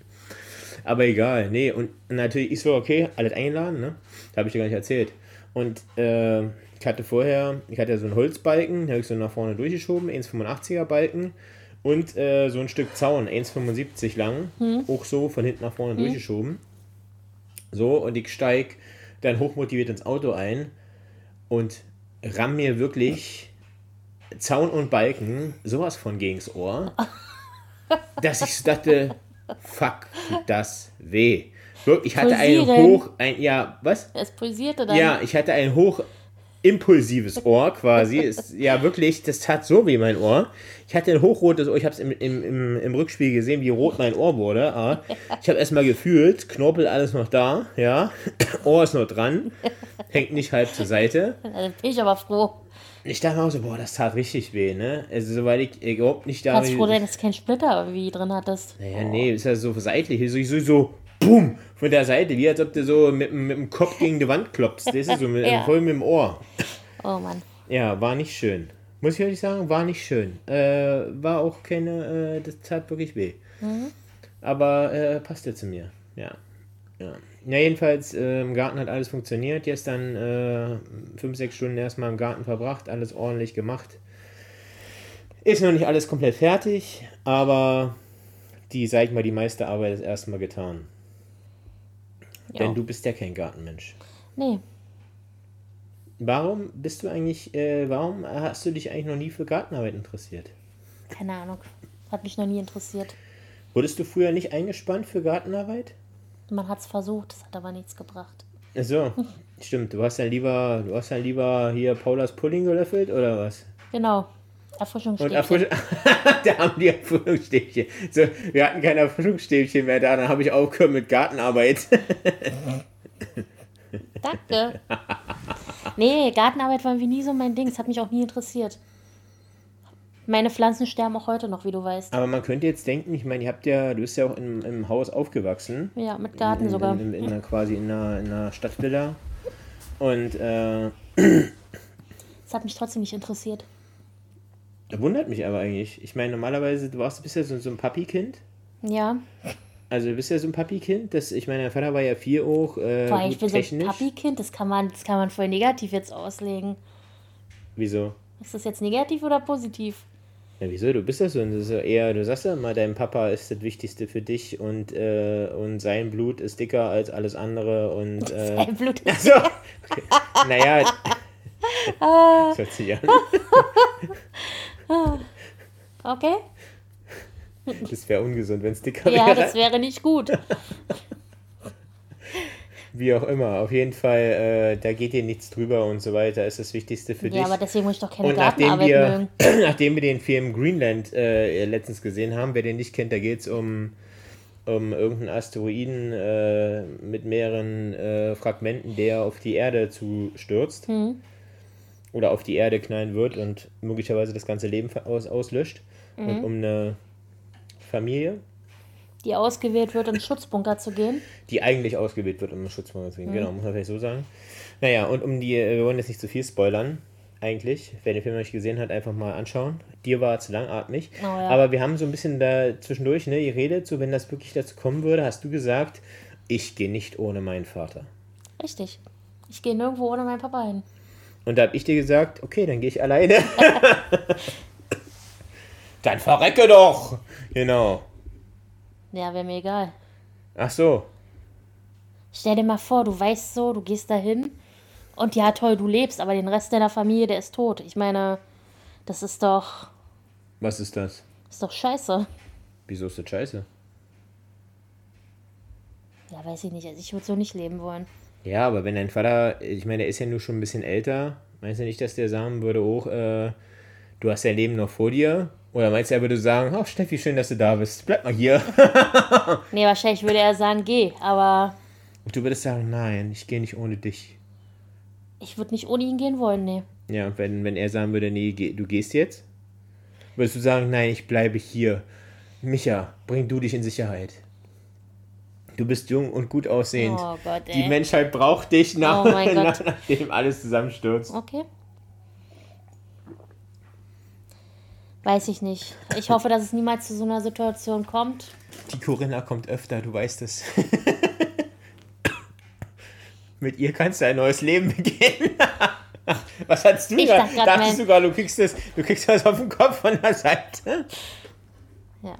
[SPEAKER 3] Aber egal, nee, und natürlich, ich so, okay, alles eingeladen, ne? Da habe ich dir gar nicht erzählt. Und äh, ich hatte vorher, ich hatte so einen Holzbalken, den habe ich so nach vorne durchgeschoben, 1,85er Balken und äh, so ein Stück Zaun, 1,75 lang, auch so von hinten nach vorne durchgeschoben. So, und ich steig dann hochmotiviert ins Auto ein und ramm mir wirklich Zaun und Balken sowas von gegens Ohr, dass ich so dachte, fuck, das weh. Wirklich, ich hatte ein
[SPEAKER 2] Pulsieren.
[SPEAKER 3] hoch, ein, ja, was?
[SPEAKER 2] Es pulsierte dann.
[SPEAKER 3] Ja, ich hatte ein hoch impulsives Ohr quasi. Ist, ja, wirklich, das tat so wie mein Ohr. Ich hatte ein hochrotes Ohr. Ich habe es im, im, im, im Rückspiel gesehen, wie rot mein Ohr wurde. Aber ich habe erstmal gefühlt, Knorpel alles noch da, ja. Ohr ist noch dran, hängt nicht halb zur Seite.
[SPEAKER 2] Da bin ich aber froh.
[SPEAKER 3] Ich dachte auch so, boah, das tat richtig weh, ne? Also, soweit ich überhaupt nicht da
[SPEAKER 2] Kannst froh dass du keinen Splitter irgendwie drin hattest.
[SPEAKER 3] Naja, nee, ist ja so seitlich, so, so, so, boom, von der Seite, wie als ob du so mit, dem- mit dem Kopf gegen die Wand klopfst. Das ist so mit,
[SPEAKER 2] Ja.
[SPEAKER 3] voll mit dem Ohr.
[SPEAKER 2] Oh Mann.
[SPEAKER 3] Ja, war nicht schön. Muss ich ehrlich sagen, war nicht schön. Äh, war auch keine, äh, das tat wirklich weh. Aber äh, passte zu mir. Ja. Ja, ja jedenfalls, äh, im Garten hat alles funktioniert. Gestern äh, fünf, sechs Stunden erstmal im Garten verbracht, alles ordentlich gemacht. Ist noch nicht alles komplett fertig, aber die, sag ich mal, die meiste Arbeit ist erstmal getan.
[SPEAKER 2] Ja.
[SPEAKER 3] Denn du bist ja kein Gartenmensch.
[SPEAKER 2] Nee.
[SPEAKER 3] Warum bist du eigentlich, äh, warum hast du dich eigentlich noch nie für Gartenarbeit interessiert?
[SPEAKER 2] Keine Ahnung. Hat mich noch nie interessiert.
[SPEAKER 3] Wurdest du früher nicht eingespannt für Gartenarbeit?
[SPEAKER 2] Man hat es versucht, es hat aber nichts gebracht.
[SPEAKER 3] Ach So, stimmt. Du hast ja lieber, du hast ja lieber hier Paulas Pudding gelöffelt oder was?
[SPEAKER 2] Genau. Erfrischungsstäbchen.
[SPEAKER 3] Erfrisch da haben die Erfrischungsstäbchen. So, wir hatten keine Erfrischungsstäbchen mehr da, dann habe ich aufgehört mit Gartenarbeit.
[SPEAKER 2] Danke. Nee, Gartenarbeit war irgendwie nie so mein Ding. Es hat mich auch nie interessiert. Meine Pflanzen sterben auch heute noch, wie du weißt.
[SPEAKER 3] Aber man könnte jetzt denken, ich meine, ihr habt ja, du bist ja auch im, im Haus aufgewachsen.
[SPEAKER 2] Ja, mit Garten
[SPEAKER 3] in,
[SPEAKER 2] sogar.
[SPEAKER 3] In, in, in, einer, quasi in einer, in einer Stadtvilla. Und äh,
[SPEAKER 2] Es hat mich trotzdem nicht interessiert.
[SPEAKER 3] Wundert mich aber eigentlich. Ich meine, normalerweise, du warst, bist ja so, so ein Papi-Kind.
[SPEAKER 2] Ja.
[SPEAKER 3] Also du bist ja so ein Papi-Kind. Das, ich meine, dein Vater war ja vier hoch, äh,
[SPEAKER 2] Boah, ich bin so ein
[SPEAKER 3] technisch.
[SPEAKER 2] Papi-Kind, das kann man, das kann man voll negativ jetzt auslegen.
[SPEAKER 3] Wieso?
[SPEAKER 2] Ist das jetzt negativ oder positiv?
[SPEAKER 3] Ja, wieso? Du bist ja so, das ja eher, du sagst ja immer, dein Papa ist das Wichtigste für dich und, äh, und sein Blut ist dicker als alles andere und äh,
[SPEAKER 2] Ein Blut ist
[SPEAKER 3] so. Okay. Naja. das hört sich an.
[SPEAKER 2] Okay?
[SPEAKER 3] Das wäre ungesund, wenn es dicker
[SPEAKER 2] Ja,
[SPEAKER 3] wäre.
[SPEAKER 2] das wäre nicht gut.
[SPEAKER 3] Wie auch immer. Auf jeden Fall, äh, da geht dir nichts drüber und so weiter. Ist das Wichtigste für
[SPEAKER 2] Ja,
[SPEAKER 3] dich.
[SPEAKER 2] aber deswegen muss ich doch keine
[SPEAKER 3] Und nachdem
[SPEAKER 2] Gartenarbeit
[SPEAKER 3] wir,
[SPEAKER 2] mögen.
[SPEAKER 3] nachdem wir den Film Greenland äh, letztens gesehen haben, wer den nicht kennt, da geht es um, um irgendeinen Asteroiden äh, mit mehreren äh, Fragmenten, der auf die Erde zustürzt.
[SPEAKER 2] Hm.
[SPEAKER 3] Oder auf die Erde knallen wird und möglicherweise das ganze Leben aus, auslöscht.
[SPEAKER 2] Mhm.
[SPEAKER 3] Und um eine Familie,
[SPEAKER 2] Die ausgewählt wird, in Schutzbunker zu gehen.
[SPEAKER 3] die eigentlich ausgewählt wird, um einen Schutzmann zu
[SPEAKER 2] Mhm.
[SPEAKER 3] gehen. Genau, muss man vielleicht so sagen. Naja, und um die, äh, wir wollen jetzt nicht zu viel spoilern, eigentlich. Wer den Film noch nicht gesehen hat, einfach mal anschauen. Dir war zu langatmig.
[SPEAKER 2] Oh ja.
[SPEAKER 3] Aber wir haben so ein bisschen da zwischendurch, ne, ihr redet so, wenn das wirklich dazu kommen würde, hast du gesagt, ich gehe nicht ohne meinen Vater.
[SPEAKER 2] Richtig. Ich gehe nirgendwo ohne meinen Papa hin.
[SPEAKER 3] Und da habe ich dir gesagt, okay, dann gehe ich alleine. dann verrecke doch. Genau.
[SPEAKER 2] Ja, wäre mir egal.
[SPEAKER 3] Ach so.
[SPEAKER 2] Stell dir mal vor, du weißt so, du gehst dahin und ja, toll, du lebst, aber den Rest deiner Familie, der ist tot. Ich meine, das ist doch,
[SPEAKER 3] Was ist das?
[SPEAKER 2] ist doch scheiße.
[SPEAKER 3] Wieso ist das scheiße?
[SPEAKER 2] Ja, weiß ich nicht. Also ich würde so nicht leben wollen.
[SPEAKER 3] Ja, aber wenn dein Vater, ich meine, der ist ja nur schon ein bisschen älter, meinst du nicht, dass der sagen würde, oh, äh, du hast dein Leben noch vor dir? Oder meinst du, er würde sagen, oh Steffi, schön, dass du da bist, bleib mal hier.
[SPEAKER 2] Nee, wahrscheinlich würde er sagen, geh, aber
[SPEAKER 3] Und du würdest sagen, nein, ich gehe nicht ohne dich.
[SPEAKER 2] ich würde nicht ohne ihn gehen wollen, nee.
[SPEAKER 3] Ja, und wenn, wenn er sagen würde, nee, geh, du gehst jetzt, würdest du sagen, nein, ich bleibe hier. Micha, bring du dich in Sicherheit. Du bist jung und gut aussehend.
[SPEAKER 2] Oh Gott,
[SPEAKER 3] Die
[SPEAKER 2] ey.
[SPEAKER 3] Menschheit braucht dich, nach,
[SPEAKER 2] Oh
[SPEAKER 3] nach, nachdem alles zusammenstürzt.
[SPEAKER 2] Okay. Weiß ich nicht. Ich hoffe, dass es niemals zu so einer Situation kommt.
[SPEAKER 3] Die Corinna kommt öfter, du weißt es. Mit ihr kannst du ein neues Leben beginnen. Was hattest du
[SPEAKER 2] Ich
[SPEAKER 3] da?
[SPEAKER 2] dachte grad,
[SPEAKER 3] Dachtest du gar, du kriegst das, du kriegst das auf den Kopf von der Seite?
[SPEAKER 2] Ja.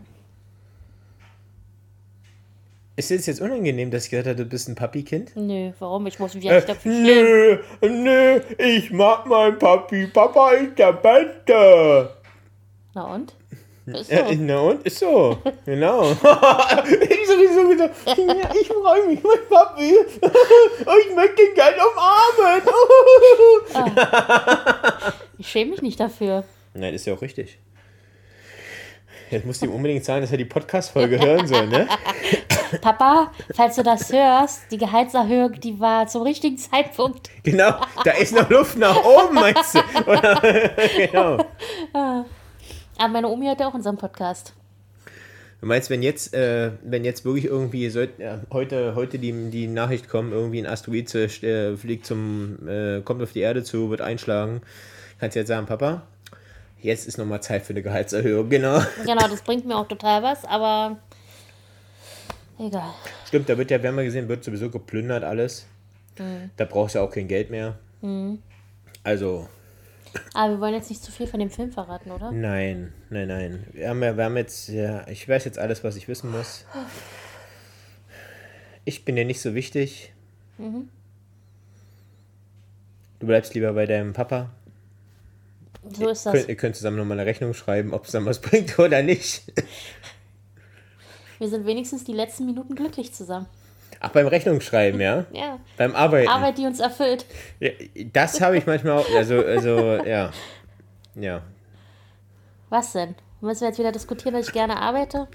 [SPEAKER 3] Ist es jetzt unangenehm, dass ich gesagt habe, du bist ein Papi-Kind?
[SPEAKER 2] Nö, warum? Ich muss mich ja nicht
[SPEAKER 3] Äh,
[SPEAKER 2] dafür schämen.
[SPEAKER 3] nö, nö, ich mag meinen Papi. Papa ist der Beste.
[SPEAKER 2] Na und? Ist so.
[SPEAKER 3] Na und? Ist so. Genau. ich sowieso gesagt, ich freue mich mit Papi. ich möchte ihn gerne umarmen.
[SPEAKER 2] Ich schäme mich nicht dafür.
[SPEAKER 3] Nein, ist ja auch richtig. Jetzt musst du ihm unbedingt sagen, dass er die Podcast-Folge hören soll, ne?
[SPEAKER 2] Papa, falls du das hörst, die Gehaltserhöhung, die war zum richtigen Zeitpunkt.
[SPEAKER 3] Genau, da ist noch Luft nach oben, meinst du? Genau.
[SPEAKER 2] Aber meine Omi hört ja auch unseren Podcast.
[SPEAKER 3] Du meinst, wenn jetzt, äh, wenn jetzt wirklich irgendwie soll, ja, heute, heute die, die Nachricht kommt, irgendwie ein Asteroid äh, fliegt zum, äh, kommt auf die Erde zu, wird einschlagen, kannst du jetzt sagen, Papa, jetzt ist nochmal Zeit für eine Gehaltserhöhung, genau.
[SPEAKER 2] Genau, das bringt mir auch total was, aber egal.
[SPEAKER 3] Stimmt, da wird ja, wir haben ja gesehen, wird sowieso geplündert alles. Da brauchst du ja auch kein Geld mehr. Also,
[SPEAKER 2] Aber wir wollen jetzt nicht zu viel von dem Film verraten, oder?
[SPEAKER 3] nein, nein, nein. Wir haben, ja, wir haben jetzt, ja, ich weiß jetzt alles, was ich wissen muss. Ich bin dir nicht so wichtig. Du bleibst lieber bei deinem Papa.
[SPEAKER 2] So ist das.
[SPEAKER 3] Könnt, ihr könnt zusammen nochmal eine Rechnung schreiben, ob es dann was bringt oder nicht.
[SPEAKER 2] Wir sind wenigstens die letzten Minuten glücklich zusammen.
[SPEAKER 3] Ach, beim Rechnungsschreiben, ja?
[SPEAKER 2] Ja.
[SPEAKER 3] Beim Arbeiten.
[SPEAKER 2] Arbeit, die uns erfüllt.
[SPEAKER 3] Das habe ich manchmal auch. Also, also, ja. Ja.
[SPEAKER 2] Was denn? Müssen wir jetzt wieder diskutieren, dass ich gerne arbeite?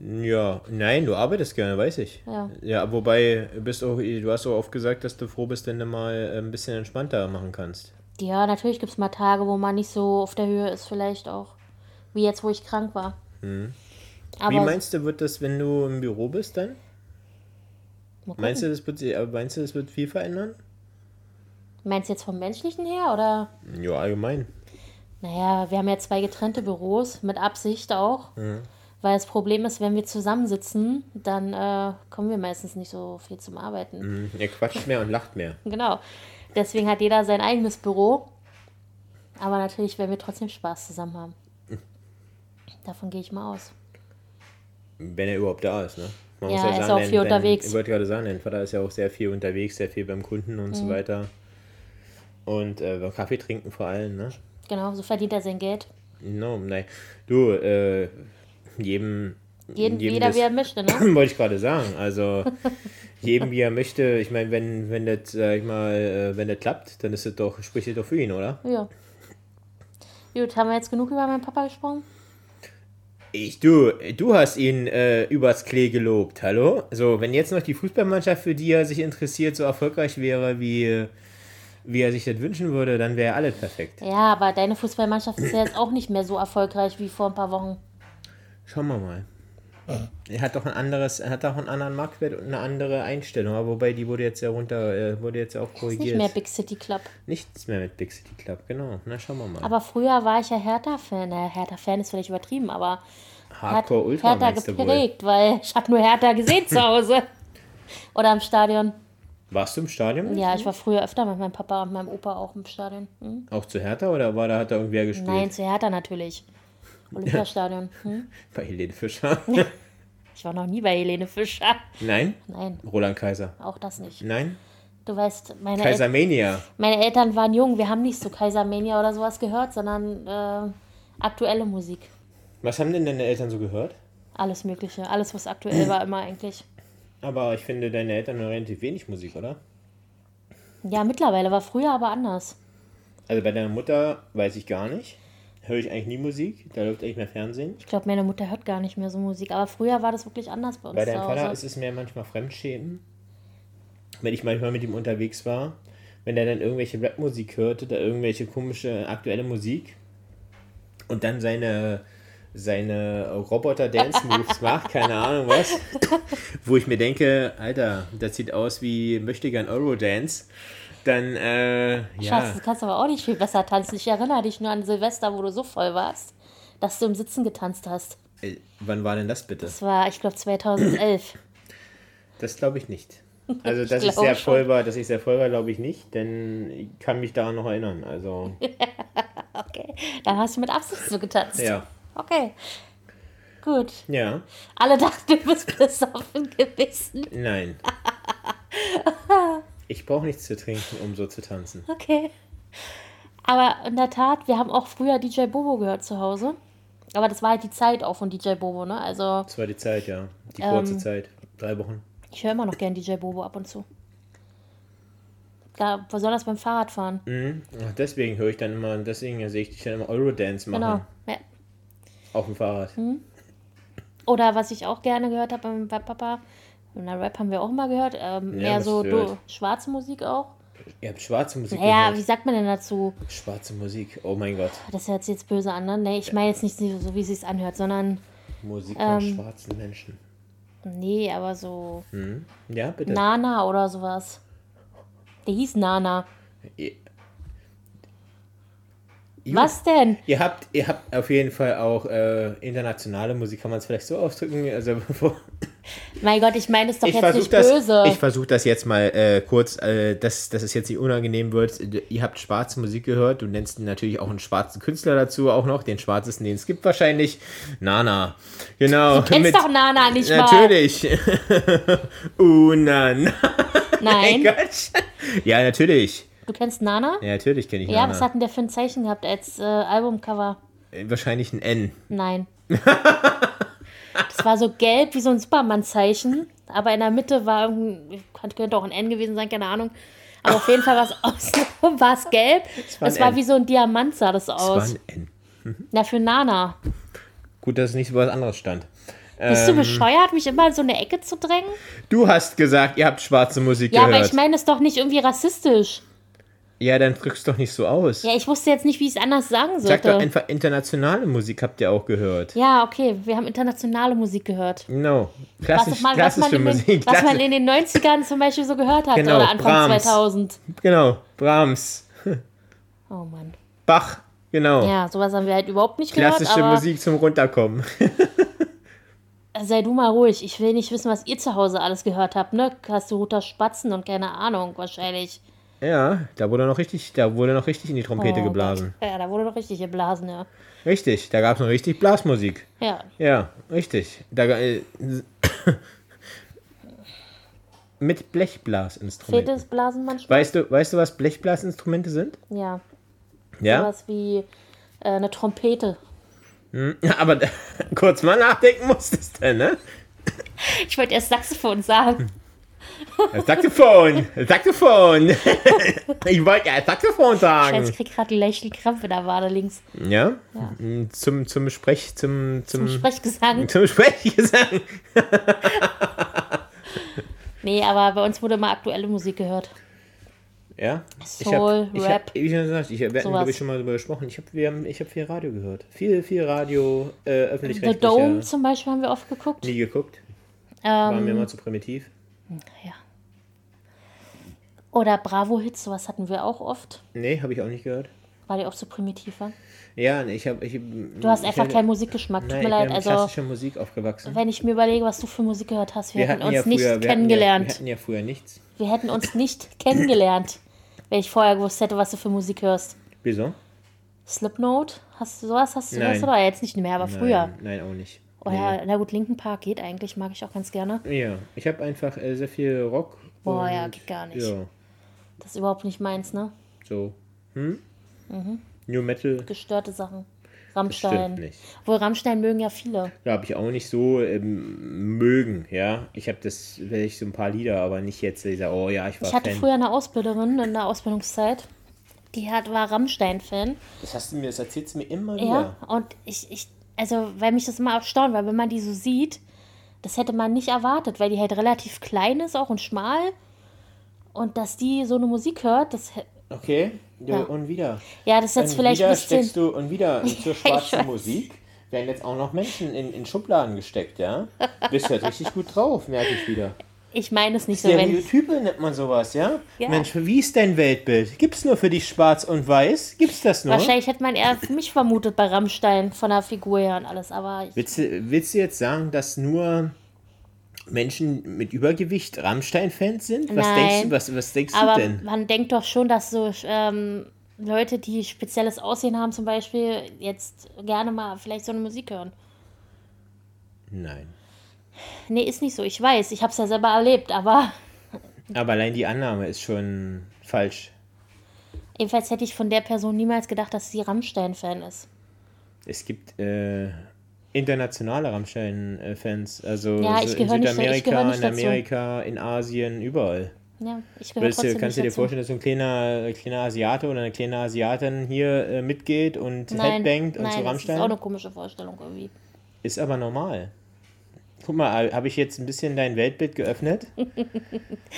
[SPEAKER 3] Ja, nein, du arbeitest gerne, weiß ich.
[SPEAKER 2] Ja.
[SPEAKER 3] Ja, wobei, du bist auch, du hast auch oft gesagt, dass du froh bist, wenn du mal äh, ein bisschen entspannter machen kannst.
[SPEAKER 2] Ja, natürlich gibt es mal Tage, wo man nicht so auf der Höhe ist, vielleicht auch. Wie jetzt, wo ich krank war. Aber
[SPEAKER 3] Wie meinst du, wird das, wenn du im Büro bist dann? Meinst du, das wird, äh, meinst du, das wird viel verändern?
[SPEAKER 2] Meinst du jetzt vom menschlichen her oder?
[SPEAKER 3] Ja, allgemein.
[SPEAKER 2] Naja, wir haben ja zwei getrennte Büros, mit Absicht auch. Weil das Problem ist, wenn wir zusammensitzen, dann äh, kommen wir meistens nicht so viel zum Arbeiten.
[SPEAKER 3] Hm, Er quatscht mehr und lacht mehr.
[SPEAKER 2] Genau. Deswegen hat jeder sein eigenes Büro. Aber natürlich werden wir trotzdem Spaß zusammen haben. Davon gehe ich mal aus.
[SPEAKER 3] Wenn er überhaupt da ist, ne? Man
[SPEAKER 2] Ja, er ist auch viel unterwegs.
[SPEAKER 3] Ich wollte gerade sagen, dein Vater ist ja auch sehr viel unterwegs, sehr viel beim Kunden und
[SPEAKER 2] Mhm.
[SPEAKER 3] so weiter. Und äh, beim Kaffee trinken vor allem, ne?
[SPEAKER 2] Genau, so verdient er sein Geld.
[SPEAKER 3] No, nein. Du, äh, jedem.
[SPEAKER 2] Jeden,
[SPEAKER 3] jedem
[SPEAKER 2] jeder,
[SPEAKER 3] das-
[SPEAKER 2] wie er möchte, ne?
[SPEAKER 3] Wollte ich gerade sagen. Also, jedem wie er möchte. Ich meine, wenn, wenn das, sag ich mal, äh, wenn das klappt, dann ist es doch, spricht es doch für ihn, oder?
[SPEAKER 2] Ja. Gut, haben wir jetzt genug über meinen Papa gesprochen?
[SPEAKER 3] Ich, du, du hast ihn äh, übers Klee gelobt, hallo? So, wenn jetzt noch die Fußballmannschaft, für die er sich interessiert, so erfolgreich wäre, wie, wie er sich das wünschen würde, dann wäre alles perfekt.
[SPEAKER 2] Ja, aber deine Fußballmannschaft ist ja jetzt auch nicht mehr so erfolgreich wie vor ein paar Wochen.
[SPEAKER 3] Schauen wir mal. Er hat doch ein anderes, er hat auch einen anderen Marktwert und eine andere Einstellung, aber wobei die wurde jetzt ja runter, äh, wurde jetzt ja auch
[SPEAKER 2] Ist
[SPEAKER 3] korrigiert.
[SPEAKER 2] nicht mehr Big City Club.
[SPEAKER 3] Nichts mehr mit Big City Club, genau. Na, schauen wir mal.
[SPEAKER 2] Aber früher war ich ja Hertha-Fan. Hertha-Fan ist vielleicht übertrieben, aber
[SPEAKER 3] Hardcore Ultra
[SPEAKER 2] Hertha geprägt, weil ich habe nur Hertha gesehen zu Hause. Oder im Stadion.
[SPEAKER 3] Warst du im Stadion?
[SPEAKER 2] Ja, ich war früher öfter mit meinem Papa und meinem Opa auch im Stadion. Hm?
[SPEAKER 3] Auch zu Hertha oder war da hat da irgendwer gespielt?
[SPEAKER 2] Nein, zu Hertha natürlich. Olympiastadion. Hm?
[SPEAKER 3] Bei Helene Fischer.
[SPEAKER 2] Ich war noch nie bei Helene Fischer.
[SPEAKER 3] Nein?
[SPEAKER 2] Nein,
[SPEAKER 3] Roland Kaiser.
[SPEAKER 2] auch das nicht.
[SPEAKER 3] Nein?
[SPEAKER 2] Du weißt, meine, El
[SPEAKER 3] Kaisermania.
[SPEAKER 2] meine Eltern waren jung. Wir haben nicht so Kaisermania oder sowas gehört, sondern äh, aktuelle Musik.
[SPEAKER 3] Was haben denn deine Eltern so gehört?
[SPEAKER 2] Alles Mögliche. Alles, was aktuell war, immer eigentlich.
[SPEAKER 3] Aber ich finde, deine Eltern hören relativ wenig Musik, oder?
[SPEAKER 2] Ja, mittlerweile war früher aber anders.
[SPEAKER 3] Also bei deiner Mutter weiß ich gar nicht. Höre ich eigentlich nie Musik. Da läuft eigentlich mehr Fernsehen.
[SPEAKER 2] Ich glaube, meine Mutter hört gar nicht mehr so Musik. Aber früher war das wirklich anders bei uns
[SPEAKER 3] Bei deinem Vater ist es mir manchmal Fremdschämen. Wenn ich manchmal mit ihm unterwegs war, wenn er dann irgendwelche Rapmusik hörte, da irgendwelche komische aktuelle Musik und dann seine seine Roboter-Dance-Moves macht, keine Ahnung was, wo ich mir denke, Alter, das sieht aus wie möchte gern Eurodance, dann äh,
[SPEAKER 2] Schatz,
[SPEAKER 3] ja,
[SPEAKER 2] du kannst aber auch nicht viel besser tanzen. Ich erinnere dich nur an Silvester, wo du so voll warst, dass du im Sitzen getanzt hast.
[SPEAKER 3] äh, wann war denn das bitte?
[SPEAKER 2] Das war, ich glaube, 2011.
[SPEAKER 3] Das glaube ich nicht. Also, dass ich,
[SPEAKER 2] glaube
[SPEAKER 3] sehr
[SPEAKER 2] schon.
[SPEAKER 3] voll war, dass ich sehr voll war, glaube ich nicht, denn ich kann mich daran noch erinnern. Also,
[SPEAKER 2] Okay. Dann hast du mit Absicht so getanzt.
[SPEAKER 3] ja.
[SPEAKER 2] Okay. Gut.
[SPEAKER 3] Ja,
[SPEAKER 2] Alle dachten, du bist besoffen gewesen.
[SPEAKER 3] nein. Ich brauche nichts zu trinken, um so zu tanzen.
[SPEAKER 2] Okay. Aber in der Tat, wir haben auch früher DJ Bobo gehört zu Hause. Aber das war halt die Zeit auch von DJ Bobo, ne? Also,
[SPEAKER 3] Das war die Zeit, ja. Die kurze
[SPEAKER 2] Ähm,
[SPEAKER 3] Zeit. Drei Wochen.
[SPEAKER 2] ich höre immer noch gern DJ Bobo ab und zu. Da, besonders beim Fahrradfahren.
[SPEAKER 3] Mhm. Ach, deswegen höre ich dann immer, deswegen sehe ich dich dann immer Eurodance machen.
[SPEAKER 2] Genau. Ja.
[SPEAKER 3] Auf dem Fahrrad.
[SPEAKER 2] Oder was ich auch gerne gehört habe beim Papa, na, Rap haben wir auch immer gehört, ähm,
[SPEAKER 3] Ja,
[SPEAKER 2] mehr
[SPEAKER 3] was
[SPEAKER 2] so du, schwarze Musik auch.
[SPEAKER 3] Ihr habt schwarze Musik
[SPEAKER 2] Naja, wie sagt man denn dazu?
[SPEAKER 3] Schwarze Musik, oh mein Gott.
[SPEAKER 2] Das hört sich jetzt böse an, ne? Nee, ich meine jetzt nicht so, wie es sich anhört, sondern,
[SPEAKER 3] Musik von
[SPEAKER 2] Ähm.
[SPEAKER 3] schwarzen Menschen.
[SPEAKER 2] nee, aber so
[SPEAKER 3] Mhm. Ja, bitte.
[SPEAKER 2] Nana oder sowas. Der hieß Nana.
[SPEAKER 3] Ju-
[SPEAKER 2] Was denn?
[SPEAKER 3] Ihr habt, ihr habt auf jeden Fall auch äh, internationale Musik, kann man es vielleicht so ausdrücken. Also
[SPEAKER 2] Mein Gott, ich meine es doch
[SPEAKER 3] ich
[SPEAKER 2] jetzt
[SPEAKER 3] versuche
[SPEAKER 2] nicht
[SPEAKER 3] das,
[SPEAKER 2] böse.
[SPEAKER 3] ich versuch das jetzt mal äh, kurz, äh, dass, dass es jetzt nicht unangenehm wird. Ihr habt schwarze Musik gehört, du nennst natürlich auch einen schwarzen Künstler dazu auch noch, den schwarzesten, den es gibt wahrscheinlich. Nana. Genau.
[SPEAKER 2] du kennst doch Nana nicht mal.
[SPEAKER 3] Natürlich. Unan.
[SPEAKER 2] Nein.
[SPEAKER 3] Gott. Ja, natürlich.
[SPEAKER 2] Du kennst Nana?
[SPEAKER 3] Ja, natürlich kenne ich
[SPEAKER 2] Ja,
[SPEAKER 3] Nana.
[SPEAKER 2] was hat denn der für ein Zeichen gehabt als äh, Albumcover?
[SPEAKER 3] Äh, Wahrscheinlich ein N.
[SPEAKER 2] Nein. das war so gelb wie so ein Superman-Zeichen, aber in der Mitte war irgendein, könnte auch ein N gewesen sein, keine Ahnung. Aber auf jeden Fall war es außenrum war es gelb.
[SPEAKER 3] war
[SPEAKER 2] Das war wie so ein Diamant, sah das
[SPEAKER 3] Es war
[SPEAKER 2] aus.
[SPEAKER 3] ein N.
[SPEAKER 2] Na, für Nana.
[SPEAKER 3] Gut, dass es nicht so was anderes stand.
[SPEAKER 2] Bist du bescheuert, mich immer in so eine Ecke zu drängen?
[SPEAKER 3] Du hast gesagt, ihr habt schwarze Musik
[SPEAKER 2] Ja,
[SPEAKER 3] gehört.
[SPEAKER 2] aber ich meine es doch nicht irgendwie rassistisch.
[SPEAKER 3] Ja, dann drückst doch nicht so aus.
[SPEAKER 2] Ja, ich wusste jetzt nicht, wie ich es anders sagen
[SPEAKER 3] Sag doch
[SPEAKER 2] sollte.
[SPEAKER 3] einfach, internationale Musik habt ihr auch gehört.
[SPEAKER 2] Ja, okay, wir haben internationale Musik gehört.
[SPEAKER 3] Genau.
[SPEAKER 2] Was,
[SPEAKER 3] Klassisch,
[SPEAKER 2] man, was, man
[SPEAKER 3] klassische
[SPEAKER 2] in den,
[SPEAKER 3] Musik.
[SPEAKER 2] was man in den 90ern zum Beispiel so gehört hat
[SPEAKER 3] Genau,
[SPEAKER 2] oder Anfang
[SPEAKER 3] Brahms.
[SPEAKER 2] 2000.
[SPEAKER 3] genau, Brahms,
[SPEAKER 2] Oh Mann.
[SPEAKER 3] Bach, genau.
[SPEAKER 2] Ja, sowas haben wir halt überhaupt nicht
[SPEAKER 3] Klassische
[SPEAKER 2] gehört, aber
[SPEAKER 3] Musik zum Runterkommen.
[SPEAKER 2] sei du mal ruhig. Ich will nicht wissen, was ihr zu Hause alles gehört habt, ne? Hast du Ruter Spatzen und keine Ahnung, wahrscheinlich.
[SPEAKER 3] Ja, da wurde noch richtig, da wurde noch richtig in die Trompete
[SPEAKER 2] Oh
[SPEAKER 3] geblasen.
[SPEAKER 2] Gott. Ja, da wurde doch richtig geblasen, ja.
[SPEAKER 3] Richtig, da gab es noch richtig Blasmusik.
[SPEAKER 2] Ja,
[SPEAKER 3] Ja, richtig. Da, äh, mit Blechblasinstrumenten.
[SPEAKER 2] fehlt es Blasen manchmal?
[SPEAKER 3] Weißt du, weißt du, was Blechblasinstrumente sind?
[SPEAKER 2] Ja,
[SPEAKER 3] Ja.
[SPEAKER 2] sowas wie äh, eine Trompete.
[SPEAKER 3] Aber da, kurz mal nachdenken musstest du, ne?
[SPEAKER 2] Ich wollte erst Saxophon sagen.
[SPEAKER 3] Das Saxophon! Das Saxophon! Ich wollte ja Saxophon
[SPEAKER 2] Scheiße,
[SPEAKER 3] sagen.
[SPEAKER 2] ich krieg gerade Krampfe in der Wade links.
[SPEAKER 3] Ja? Zum, zum Sprech, zum, zum,
[SPEAKER 2] Zum Sprechgesang.
[SPEAKER 3] zum Sprechgesang.
[SPEAKER 2] Nee, aber bei uns wurde immer aktuelle Musik gehört.
[SPEAKER 3] Ja?
[SPEAKER 2] Soul,
[SPEAKER 3] ich
[SPEAKER 2] Rap,
[SPEAKER 3] Hab, wie schon gesagt, ich, wir hatten, glaube ich, schon mal darüber gesprochen. Ich habe hab viel Radio gehört. Viel, viel Radio, äh,
[SPEAKER 2] The
[SPEAKER 3] öffentlich-rechtlicher.
[SPEAKER 2] Dome zum Beispiel haben wir oft geguckt.
[SPEAKER 3] Nie geguckt. War mir
[SPEAKER 2] Ähm,
[SPEAKER 3] immer zu primitiv.
[SPEAKER 2] Ja. Oder Bravo-Hits, sowas hatten wir auch oft.
[SPEAKER 3] Nee, habe ich auch nicht gehört.
[SPEAKER 2] War die auch so primitiv war?
[SPEAKER 3] Ja, nee, ich habe. Ich,
[SPEAKER 2] Du hast einfach
[SPEAKER 3] hatte-
[SPEAKER 2] keinen Musikgeschmack. Tut
[SPEAKER 3] Nein,
[SPEAKER 2] mir leid. Also,
[SPEAKER 3] klassischer Musik aufgewachsen.
[SPEAKER 2] wenn ich mir überlege, was du für Musik gehört hast, wir, hätten uns
[SPEAKER 3] ja
[SPEAKER 2] nicht
[SPEAKER 3] früher, wir hatten
[SPEAKER 2] kennengelernt.
[SPEAKER 3] Ja, wir hatten ja früher nichts.
[SPEAKER 2] wir hätten uns nicht kennengelernt, wenn ich vorher gewusst hätte, was du für Musik hörst.
[SPEAKER 3] Wieso?
[SPEAKER 2] Slipknot? Hast du sowas? Hast du
[SPEAKER 3] Nein.
[SPEAKER 2] das oder jetzt nicht mehr, aber früher?
[SPEAKER 3] Nein, nein, auch nicht.
[SPEAKER 2] Oder, na gut, Linken Park geht eigentlich, mag ich auch ganz gerne.
[SPEAKER 3] Ja, ich habe einfach äh, sehr viel Rock.
[SPEAKER 2] Boah,
[SPEAKER 3] und,
[SPEAKER 2] ja, geht gar nicht.
[SPEAKER 3] Ja,
[SPEAKER 2] Das ist überhaupt nicht meins, ne?
[SPEAKER 3] so. Hm?
[SPEAKER 2] Mhm.
[SPEAKER 3] New Metal
[SPEAKER 2] Gestörte Sachen.
[SPEAKER 3] stimmt
[SPEAKER 2] Rammstein.
[SPEAKER 3] nicht.
[SPEAKER 2] Wohl Rammstein mögen ja viele.
[SPEAKER 3] Ja, habe ich auch nicht so ähm, mögen, ja. Ich habe das, vielleicht so ein paar Lieder, aber nicht jetzt dieser, oh ja, ich war
[SPEAKER 2] Ich hatte
[SPEAKER 3] Fan.
[SPEAKER 2] früher eine Ausbilderin in der Ausbildungszeit, die hat, war Rammstein-Fan.
[SPEAKER 3] Das hast du mir, das erzählst du mir immer wieder.
[SPEAKER 2] Ja, und ich, ich, also, weil mich das immer erstaunt, weil wenn man die so sieht, das hätte man nicht erwartet, weil die halt relativ klein ist auch und schmal. Und dass die so eine Musik hört, das,
[SPEAKER 3] Okay, ja. Und wieder.
[SPEAKER 2] ja, das ist jetzt
[SPEAKER 3] und
[SPEAKER 2] vielleicht
[SPEAKER 3] wieder
[SPEAKER 2] ein bisschen.
[SPEAKER 3] steckst du und wieder zur schwarzen. Musik werden jetzt auch noch Menschen in, in Schubladen gesteckt, ja? Bist halt richtig gut drauf, merke ich wieder.
[SPEAKER 2] Ich meine es nicht so, wenn.
[SPEAKER 3] Stereotype nennt man sowas, ja?
[SPEAKER 2] Ja.
[SPEAKER 3] Mensch, wie ist dein Weltbild? Gibt's nur für dich schwarz und weiß? Gibt's das nur?
[SPEAKER 2] Wahrscheinlich hätte man eher mich vermutet bei Rammstein von der Figur her und alles, aber ich,
[SPEAKER 3] Willst du, willst du jetzt sagen, dass nur Menschen mit Übergewicht Rammstein-Fans sind? Was
[SPEAKER 2] Nein.
[SPEAKER 3] denkst du, was, was denkst
[SPEAKER 2] aber
[SPEAKER 3] du denn?
[SPEAKER 2] man denkt doch schon, dass so ähm, Leute, die spezielles Aussehen haben, zum Beispiel, jetzt gerne mal vielleicht so eine Musik hören.
[SPEAKER 3] Nein.
[SPEAKER 2] Nee, ist nicht so. Ich weiß, ich habe es ja selber erlebt, aber
[SPEAKER 3] Aber allein die Annahme ist schon falsch.
[SPEAKER 2] jedenfalls hätte ich von der Person niemals gedacht, dass sie Rammstein-Fan ist.
[SPEAKER 3] Es gibt äh, internationale Rammstein-Fans, also
[SPEAKER 2] Ja, ich
[SPEAKER 3] so in Südamerika,
[SPEAKER 2] nicht
[SPEAKER 3] in. Amerika, in Asien, überall.
[SPEAKER 2] Ja, ich gehöre
[SPEAKER 3] du,
[SPEAKER 2] trotzdem
[SPEAKER 3] kannst du dir vorstellen, dass so ein kleiner, kleiner Asiate oder eine kleine Asiatin hier äh, mitgeht und
[SPEAKER 2] Nein,
[SPEAKER 3] Headbangt und
[SPEAKER 2] nein,
[SPEAKER 3] zu
[SPEAKER 2] das ist
[SPEAKER 3] Rammstein?
[SPEAKER 2] auch eine komische Vorstellung irgendwie.
[SPEAKER 3] Ist aber normal. Guck mal, habe ich jetzt ein bisschen dein Weltbild geöffnet?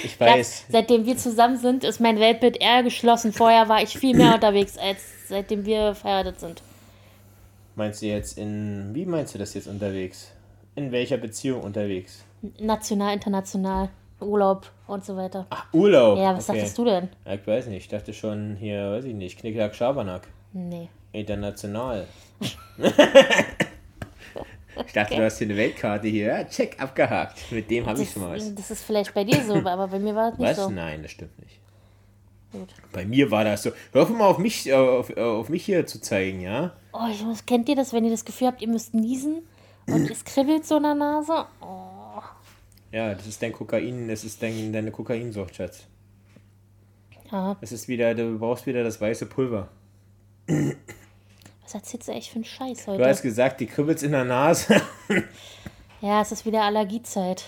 [SPEAKER 3] Ich weiß.
[SPEAKER 2] seitdem wir zusammen sind, ist mein Weltbild eher geschlossen. Vorher war ich viel mehr unterwegs, als seitdem wir verheiratet sind.
[SPEAKER 3] Meinst du jetzt in. Wie meinst du das jetzt unterwegs? In welcher Beziehung unterwegs?
[SPEAKER 2] National, international, Urlaub und so weiter.
[SPEAKER 3] Ach, Urlaub.
[SPEAKER 2] Ja, was
[SPEAKER 3] okay.
[SPEAKER 2] dachtest du denn?
[SPEAKER 3] Ja, ich weiß nicht. Ich dachte schon hier, weiß ich nicht, Knicklack Schabernack.
[SPEAKER 2] Nee.
[SPEAKER 3] International. ich dachte, du hast hier eine Weltkarte hier. Ja, check, abgehakt. Mit dem habe ich
[SPEAKER 2] Das,
[SPEAKER 3] schon mal was.
[SPEAKER 2] das ist vielleicht bei dir so, aber bei mir war es nicht
[SPEAKER 3] Was?
[SPEAKER 2] so.
[SPEAKER 3] Nein, das stimmt nicht.
[SPEAKER 2] Gut.
[SPEAKER 3] Bei mir war das so. Hör mal auf mich, äh, auf, äh, auf mich hier zu zeigen, ja?
[SPEAKER 2] Oh, ich muss, kennt ihr das, wenn ihr das Gefühl habt, ihr müsst niesen und es kribbelt so in der Nase? Oh.
[SPEAKER 3] Ja, das ist dein Kokain, das ist dein, deine Kokainsucht, Schatz.
[SPEAKER 2] Ja,
[SPEAKER 3] Das ist wieder, du brauchst wieder das weiße Pulver.
[SPEAKER 2] Was erzählst du echt für einen Scheiß
[SPEAKER 3] Du hast
[SPEAKER 2] heute?
[SPEAKER 3] gesagt, die kribbelt's in der Nase.
[SPEAKER 2] Ja, es ist wieder Allergiezeit.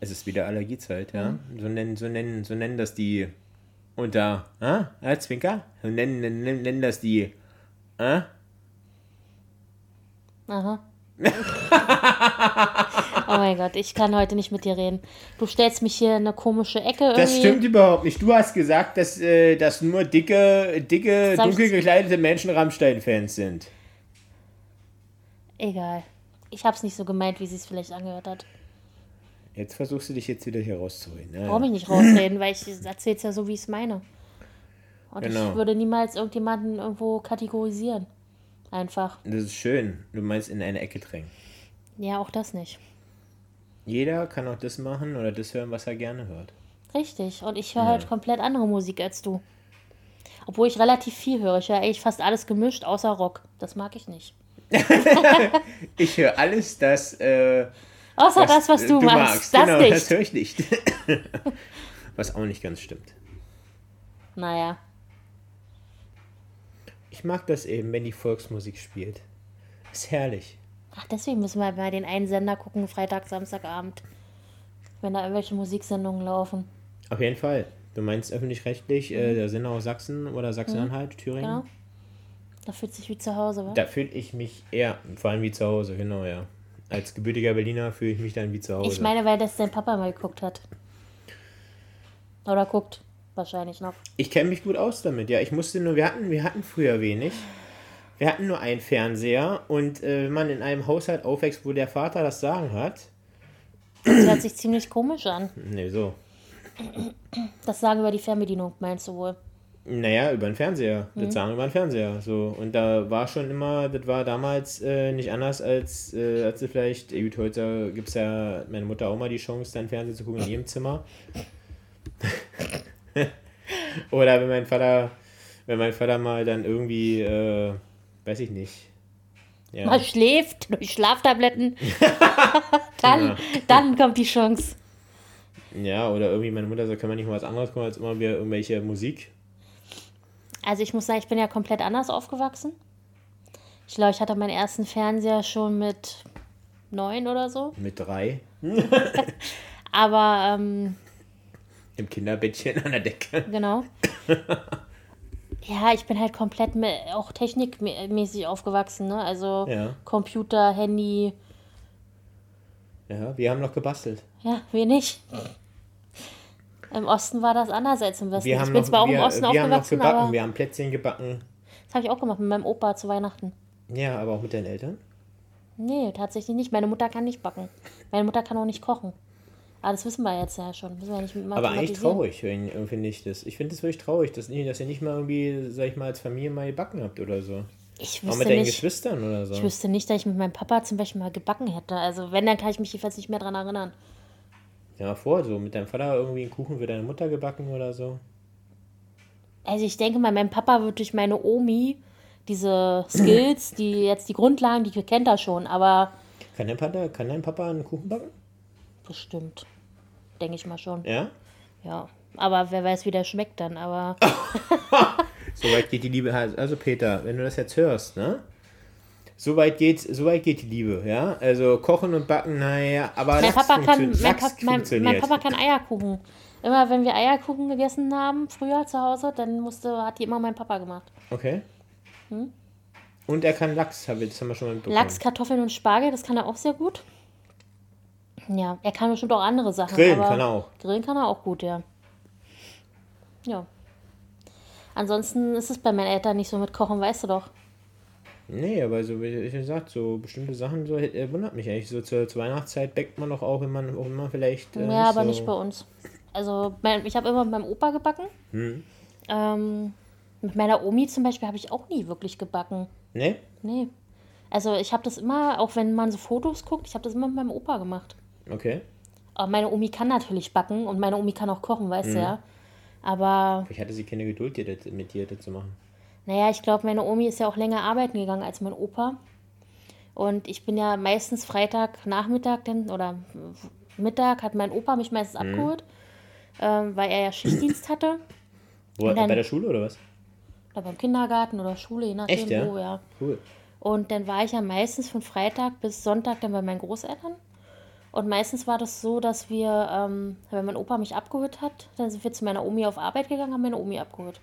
[SPEAKER 3] es ist wieder Allergiezeit, ja.
[SPEAKER 2] Mhm.
[SPEAKER 3] So nennen, so nennen, so nennen das die unter, ah, ja, Zwinker? So nennen, nennen, nennen das die, ah?
[SPEAKER 2] Aha. oh mein Gott, ich kann heute nicht mit dir reden. Du stellst mich hier in eine komische Ecke irgendwie.
[SPEAKER 3] Das stimmt überhaupt nicht. Du hast gesagt, dass, äh, dass nur dicke, dicke, dunkel gekleidete Menschen Rammstein-Fans sind.
[SPEAKER 2] Egal. Ich hab's nicht so gemeint, wie sie es vielleicht angehört hat.
[SPEAKER 3] Jetzt versuchst du dich jetzt wieder hier rauszuholen. Ne?
[SPEAKER 2] Brauche mich nicht rausreden, weil ich erzähl's ja so, wie ich es meine. Und
[SPEAKER 3] Genau.
[SPEAKER 2] ich würde niemals irgendjemanden irgendwo kategorisieren. Einfach.
[SPEAKER 3] Das ist schön. Du meinst in eine Ecke drängen.
[SPEAKER 2] Ja, auch das nicht.
[SPEAKER 3] Jeder kann auch das machen oder das hören, was er gerne hört.
[SPEAKER 2] Richtig. Und ich höre halt komplett andere Musik als du. Obwohl ich relativ viel höre. Ich höre eigentlich fast alles gemischt, außer Rock. Das mag ich nicht.
[SPEAKER 3] Ich höre alles, das, äh,
[SPEAKER 2] Außer das, was du, magst. Das
[SPEAKER 3] genau,
[SPEAKER 2] nicht.
[SPEAKER 3] das höre ich nicht. was auch nicht ganz stimmt.
[SPEAKER 2] Naja.
[SPEAKER 3] Ich mag das eben, wenn die Volksmusik spielt. Ist herrlich.
[SPEAKER 2] Ach, deswegen müssen wir mal den einen Sender gucken, Freitag, Samstagabend. Wenn da irgendwelche Musiksendungen laufen.
[SPEAKER 3] Auf jeden Fall. Du meinst öffentlich-rechtlich, äh, der Sender aus Sachsen oder Sachsen-Anhalt, Thüringen?
[SPEAKER 2] Mhm. Genau. Da fühlt sich wie zu Hause, wa?
[SPEAKER 3] Da fühle ich mich eher, vor allem wie zu Hause, genau, ja. Als gebürtiger Berliner fühle ich mich dann wie zu Hause.
[SPEAKER 2] Ich meine, weil das dein Papa mal geguckt hat. Oder guckt. Wahrscheinlich noch.
[SPEAKER 3] Ich kenne mich gut aus damit, ja. Ich musste nur, wir hatten, wir hatten früher wenig. Wir hatten nur einen Fernseher und äh, wenn man in einem Haushalt aufwächst, wo der Vater das Sagen hat,
[SPEAKER 2] Das hört sich ziemlich komisch an.
[SPEAKER 3] nee, so.
[SPEAKER 2] Das Sagen über die Fernbedienung, meinst du wohl?
[SPEAKER 3] Naja, über den Fernseher. Das sagen über den Fernseher. So. Und da war schon immer, das war damals äh, nicht anders als, äh, als vielleicht, äh, gut, heute gibt es ja meine Mutter auch mal die Chance, dann Fernsehen zu gucken in ihrem Zimmer. Oder wenn mein Vater, wenn mein Vater mal dann irgendwie, äh, weiß ich nicht. Ja.
[SPEAKER 2] Man schläft durch Schlaftabletten. dann, dann kommt die Chance.
[SPEAKER 3] ja, oder irgendwie meine Mutter sagt, kann man nicht mal was anderes gucken als immer wieder irgendwelche Musik.
[SPEAKER 2] Also ich muss sagen, ich bin ja komplett anders aufgewachsen. Ich glaube, ich hatte meinen ersten Fernseher schon mit neun oder so.
[SPEAKER 3] Mit drei
[SPEAKER 2] Aber ähm,
[SPEAKER 3] im Kinderbettchen an der Decke.
[SPEAKER 2] genau. Ja, ich bin halt komplett auch technikmäßig aufgewachsen, ne? Also
[SPEAKER 3] Ja.
[SPEAKER 2] Computer, Handy,
[SPEAKER 3] Ja, wir haben noch gebastelt.
[SPEAKER 2] ja, wir nicht. Im Osten war das anders als im Westen.
[SPEAKER 3] Wir
[SPEAKER 2] ich
[SPEAKER 3] haben
[SPEAKER 2] bin
[SPEAKER 3] noch,
[SPEAKER 2] zwar auch
[SPEAKER 3] wir,
[SPEAKER 2] im Osten
[SPEAKER 3] wir haben noch
[SPEAKER 2] aufgewachsen,
[SPEAKER 3] gebacken, wir haben Plätzchen gebacken.
[SPEAKER 2] das habe ich auch gemacht mit meinem Opa zu Weihnachten.
[SPEAKER 3] Ja, aber auch mit deinen Eltern.
[SPEAKER 2] Nee, tatsächlich nicht. Meine Mutter kann nicht backen. Meine Mutter kann auch nicht kochen. Aber das wissen wir jetzt ja schon. Müssen wir nicht
[SPEAKER 3] Aber eigentlich traurig, wenn- finde ich das. Ich finde das wirklich traurig, dass, dass ihr nicht mal irgendwie, sag ich mal, als Familie mal gebacken habt oder so.
[SPEAKER 2] Ich
[SPEAKER 3] Auch mit
[SPEAKER 2] wüsste
[SPEAKER 3] deinen
[SPEAKER 2] nicht.
[SPEAKER 3] Geschwistern oder so.
[SPEAKER 2] Ich wüsste nicht, dass ich mit meinem Papa zum Beispiel mal gebacken hätte. Also wenn, dann kann ich mich jedenfalls nicht mehr dran erinnern.
[SPEAKER 3] Ja, mal vor, so mit deinem Vater irgendwie einen Kuchen für deine Mutter gebacken oder so.
[SPEAKER 2] Also ich denke mal, mein Papa wird durch meine Omi diese Skills, die jetzt die Grundlagen, die kennt er schon, aber
[SPEAKER 3] Kann dein Papa, kann dein Papa einen Kuchen backen?
[SPEAKER 2] bestimmt. Denke ich mal schon.
[SPEAKER 3] Ja?
[SPEAKER 2] Ja. Aber wer weiß, wie der schmeckt dann. Aber
[SPEAKER 3] Soweit geht die Liebe. Also Peter, wenn du das jetzt hörst, ne? Soweit geht, so weit geht die Liebe, ja? Also kochen und backen, naja, aber
[SPEAKER 2] mein Papa, kann, mein, Pap, mein, mein. Papa kann Eierkuchen. Immer wenn wir Eierkuchen gegessen haben, früher zu Hause, dann musste, hat die immer mein Papa gemacht.
[SPEAKER 3] Okay. Und er kann Lachs, das haben wir schon mal mitbekommen.
[SPEAKER 2] Hm? Lachs, Kartoffeln und Spargel, das kann er auch sehr gut. Ja, er kann bestimmt auch andere Sachen.
[SPEAKER 3] Grillen kann er auch.
[SPEAKER 2] Grillen kann er auch gut, ja. Ja. Ansonsten ist es bei meinen Eltern nicht so mit Kochen, weißt du doch.
[SPEAKER 3] Nee, aber so wie ich gesagt, so bestimmte Sachen so äh, wundert mich eigentlich. So zur, zur Weihnachtszeit backt man doch auch, wenn man auch immer vielleicht. Äh,
[SPEAKER 2] ja, aber
[SPEAKER 3] so,
[SPEAKER 2] nicht bei uns. Also, mein, ich habe immer mit meinem Opa gebacken.
[SPEAKER 3] Hm.
[SPEAKER 2] Ähm, mit meiner Omi zum Beispiel habe ich auch nie wirklich gebacken.
[SPEAKER 3] Ne?
[SPEAKER 2] Nee. Also, ich habe das immer, auch wenn man so Fotos guckt, ich habe das immer mit meinem Opa gemacht.
[SPEAKER 3] Okay.
[SPEAKER 2] Aber meine Omi kann natürlich backen und meine Omi kann auch kochen, weißt
[SPEAKER 3] Mhm.
[SPEAKER 2] du ja. Aber
[SPEAKER 3] Ich hatte sie keine Geduld, dir das, mit dir das zu machen.
[SPEAKER 2] Naja, ich glaube, meine Omi ist ja auch länger arbeiten gegangen als mein Opa. Und ich bin ja meistens Freitagnachmittag dann oder Mittag hat mein Opa mich meistens
[SPEAKER 3] Mhm.
[SPEAKER 2] abgeholt, ähm, weil er ja Schichtdienst hatte.
[SPEAKER 3] Wo,
[SPEAKER 2] dann-
[SPEAKER 3] bei der Schule oder was?
[SPEAKER 2] Oder beim Kindergarten oder Schule, je nachdem
[SPEAKER 3] Echt, ja?
[SPEAKER 2] wo, ja.
[SPEAKER 3] Cool.
[SPEAKER 2] Und dann war ich ja meistens von Freitag bis Sonntag dann bei meinen Großeltern. Und meistens war das so, dass wir, ähm, wenn mein Opa mich abgeholt hat, dann sind wir zu meiner Omi auf Arbeit gegangen, haben meine Omi abgeholt.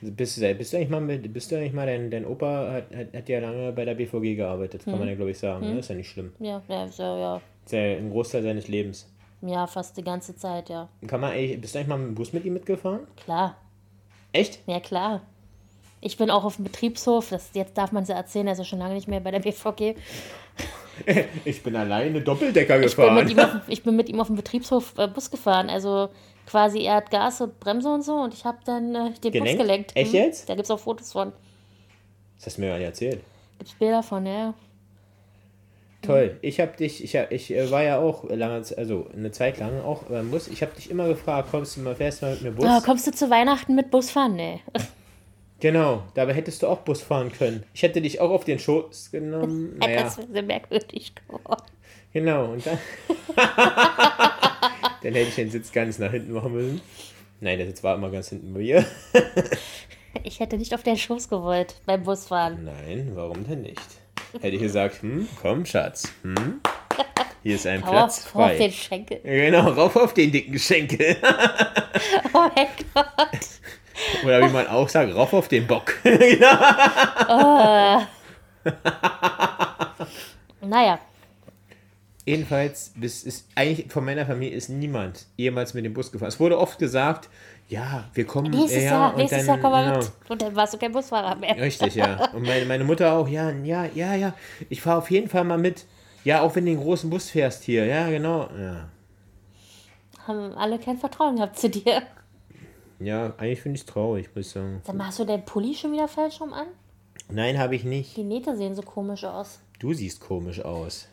[SPEAKER 3] Bist, du- bist du eigentlich mal, mit, bist du eigentlich mal dein, dein Opa hat, hat, hat ja lange bei der BVG gearbeitet,
[SPEAKER 2] Hm.
[SPEAKER 3] kann man ja glaube ich sagen. Ne? Ist ja nicht schlimm.
[SPEAKER 2] Ja, ja, ja, ja,
[SPEAKER 3] Ist ja ein Großteil seines Lebens.
[SPEAKER 2] ja, fast die ganze Zeit, ja.
[SPEAKER 3] Kann man eigentlich, bist du eigentlich mal mit dem Bus mit ihm mitgefahren?
[SPEAKER 2] Klar.
[SPEAKER 3] Echt?
[SPEAKER 2] Ja, klar. Ich bin auch auf dem Betriebshof, das, jetzt darf man es ja erzählen, also schon lange nicht mehr bei der BVG.
[SPEAKER 3] Ich bin alleine Doppeldecker
[SPEAKER 2] Ich bin,
[SPEAKER 3] gefahren.
[SPEAKER 2] mit ihm auf, ich bin mit ihm auf dem Betriebshof äh, Bus gefahren. Also quasi, er hat Gas und Bremse und so und ich habe dann äh, den
[SPEAKER 3] Gelenkt?
[SPEAKER 2] Bus gelenkt.
[SPEAKER 3] Echt
[SPEAKER 2] Mhm.
[SPEAKER 3] jetzt?
[SPEAKER 2] Da gibt es auch Fotos von.
[SPEAKER 3] Das hast du mir nicht erzählt.
[SPEAKER 2] Gibt es Bilder von, ja.
[SPEAKER 3] Toll. Ich habe dich, ich, hab, ich äh, war ja auch lange, also eine Zeit lang auch beim Bus. Ich habe dich immer gefragt, kommst du mal, fährst du mal mit mir Bus?
[SPEAKER 2] Ah, kommst du zu Weihnachten mit Bus fahren? Nee.
[SPEAKER 3] Genau, dabei hättest du auch Bus fahren können. Ich hätte dich auch auf den Schoß genommen. Naja,
[SPEAKER 2] Das wäre sehr merkwürdig geworden.
[SPEAKER 3] genau. Und dann, dann hätte ich den Sitz ganz nach hinten machen müssen. Nein, der Sitz war immer ganz hinten bei mir.
[SPEAKER 2] Ich hätte nicht auf den Schoß gewollt beim Busfahren.
[SPEAKER 3] Nein, warum denn nicht? Hätte ich gesagt, hm, komm, Schatz, hm, hier ist ein
[SPEAKER 2] Hau
[SPEAKER 3] Platz
[SPEAKER 2] hau auf den
[SPEAKER 3] frei.
[SPEAKER 2] Schenkel.
[SPEAKER 3] Genau, rauf auf den dicken Schenkel.
[SPEAKER 2] Oh mein Gott.
[SPEAKER 3] Oder wie man auch sagt, rauf auf den Bock. genau.
[SPEAKER 2] Naja,
[SPEAKER 3] jedenfalls, bis ist, eigentlich von meiner Familie ist niemand jemals mit dem Bus gefahren. Es wurde oft gesagt, ja, wir kommen
[SPEAKER 2] Nächstes
[SPEAKER 3] ja,
[SPEAKER 2] Jahr,
[SPEAKER 3] und
[SPEAKER 2] nächstes
[SPEAKER 3] dann,
[SPEAKER 2] Jahr kommen wir mit. Und dann warst du kein Busfahrer mehr.
[SPEAKER 3] Richtig, ja. Und meine, meine Mutter auch, ja, ja, ja, ja. Ich fahre auf jeden Fall mal mit. Ja, auch wenn du den großen Bus fährst hier. Ja, genau. Ja,
[SPEAKER 2] Haben alle kein Vertrauen gehabt zu dir.
[SPEAKER 3] Ja eigentlich finde ich es traurig, muss ich sagen.
[SPEAKER 2] Dann machst du den Pulli schon wieder falsch rum an?
[SPEAKER 3] Nein, habe ich nicht.
[SPEAKER 2] Die Nähte sehen so komisch aus.
[SPEAKER 3] Du siehst komisch aus.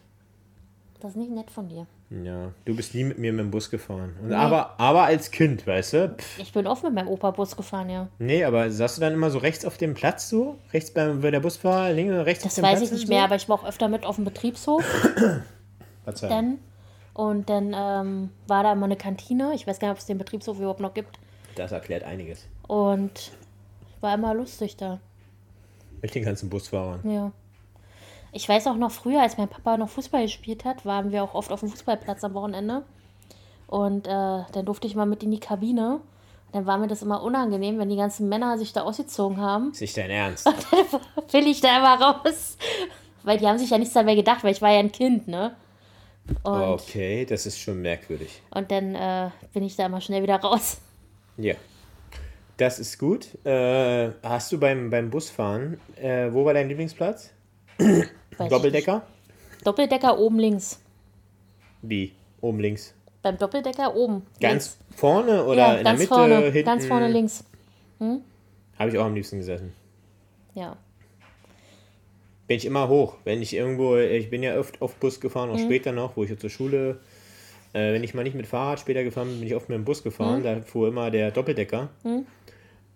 [SPEAKER 2] Das ist nicht nett von dir.
[SPEAKER 3] Ja, du bist nie mit mir mit dem Bus gefahren. Und aber, aber als Kind, weißt du? Pff,
[SPEAKER 2] Ich bin oft mit meinem Opa Bus gefahren, ja.
[SPEAKER 3] nee, aber saßt du dann immer so rechts auf dem Platz so? Rechts beim, bei der Busfahrer, links und rechts
[SPEAKER 2] Das
[SPEAKER 3] auf dem
[SPEAKER 2] weiß
[SPEAKER 3] Platz
[SPEAKER 2] ich nicht
[SPEAKER 3] und
[SPEAKER 2] mehr,
[SPEAKER 3] so?
[SPEAKER 2] aber ich war auch öfter mit auf dem Betriebshof. Dann. Und dann ähm, war da immer eine Kantine. Ich weiß gar nicht, ob es den Betriebshof überhaupt noch gibt.
[SPEAKER 3] Das erklärt einiges.
[SPEAKER 2] Und war immer lustig da.
[SPEAKER 3] Mit den ganzen Busfahrern.
[SPEAKER 2] Ja. Ich weiß auch noch früher, als mein Papa noch Fußball gespielt hat, waren wir auch oft auf dem Fußballplatz am Wochenende. Und äh, dann durfte ich mal mit in die Kabine. Und dann war mir das immer unangenehm, wenn die ganzen Männer sich da ausgezogen haben.
[SPEAKER 3] Ist nicht dein Ernst?
[SPEAKER 2] Will ich da immer raus. Weil die haben sich ja nichts dabei gedacht, weil ich war ja ein Kind, ne? Und,
[SPEAKER 3] Okay, das ist schon merkwürdig.
[SPEAKER 2] und dann äh, bin ich da immer schnell wieder raus.
[SPEAKER 3] Ja. Das ist gut. Äh, hast du beim, beim Busfahren, äh, wo war dein Lieblingsplatz? Doppeldecker?
[SPEAKER 2] Doppeldecker oben links.
[SPEAKER 3] Wie? Oben links.
[SPEAKER 2] Beim Doppeldecker oben.
[SPEAKER 3] Ganz vorne oder
[SPEAKER 2] ja,
[SPEAKER 3] in der Mitte?
[SPEAKER 2] vorne.
[SPEAKER 3] hinten?
[SPEAKER 2] Ganz vorne links.
[SPEAKER 3] Habe ich auch am liebsten gesessen.
[SPEAKER 2] Ja.
[SPEAKER 3] Bin ich immer hoch. Wenn ich irgendwo, ich bin ja oft auf Bus gefahren,
[SPEAKER 2] Mhm.
[SPEAKER 3] auch später noch, wo ich zur Schule, äh, wenn ich mal nicht mit Fahrrad später gefahren bin, bin ich oft mit dem Bus gefahren. Da fuhr immer der Doppeldecker. Äh,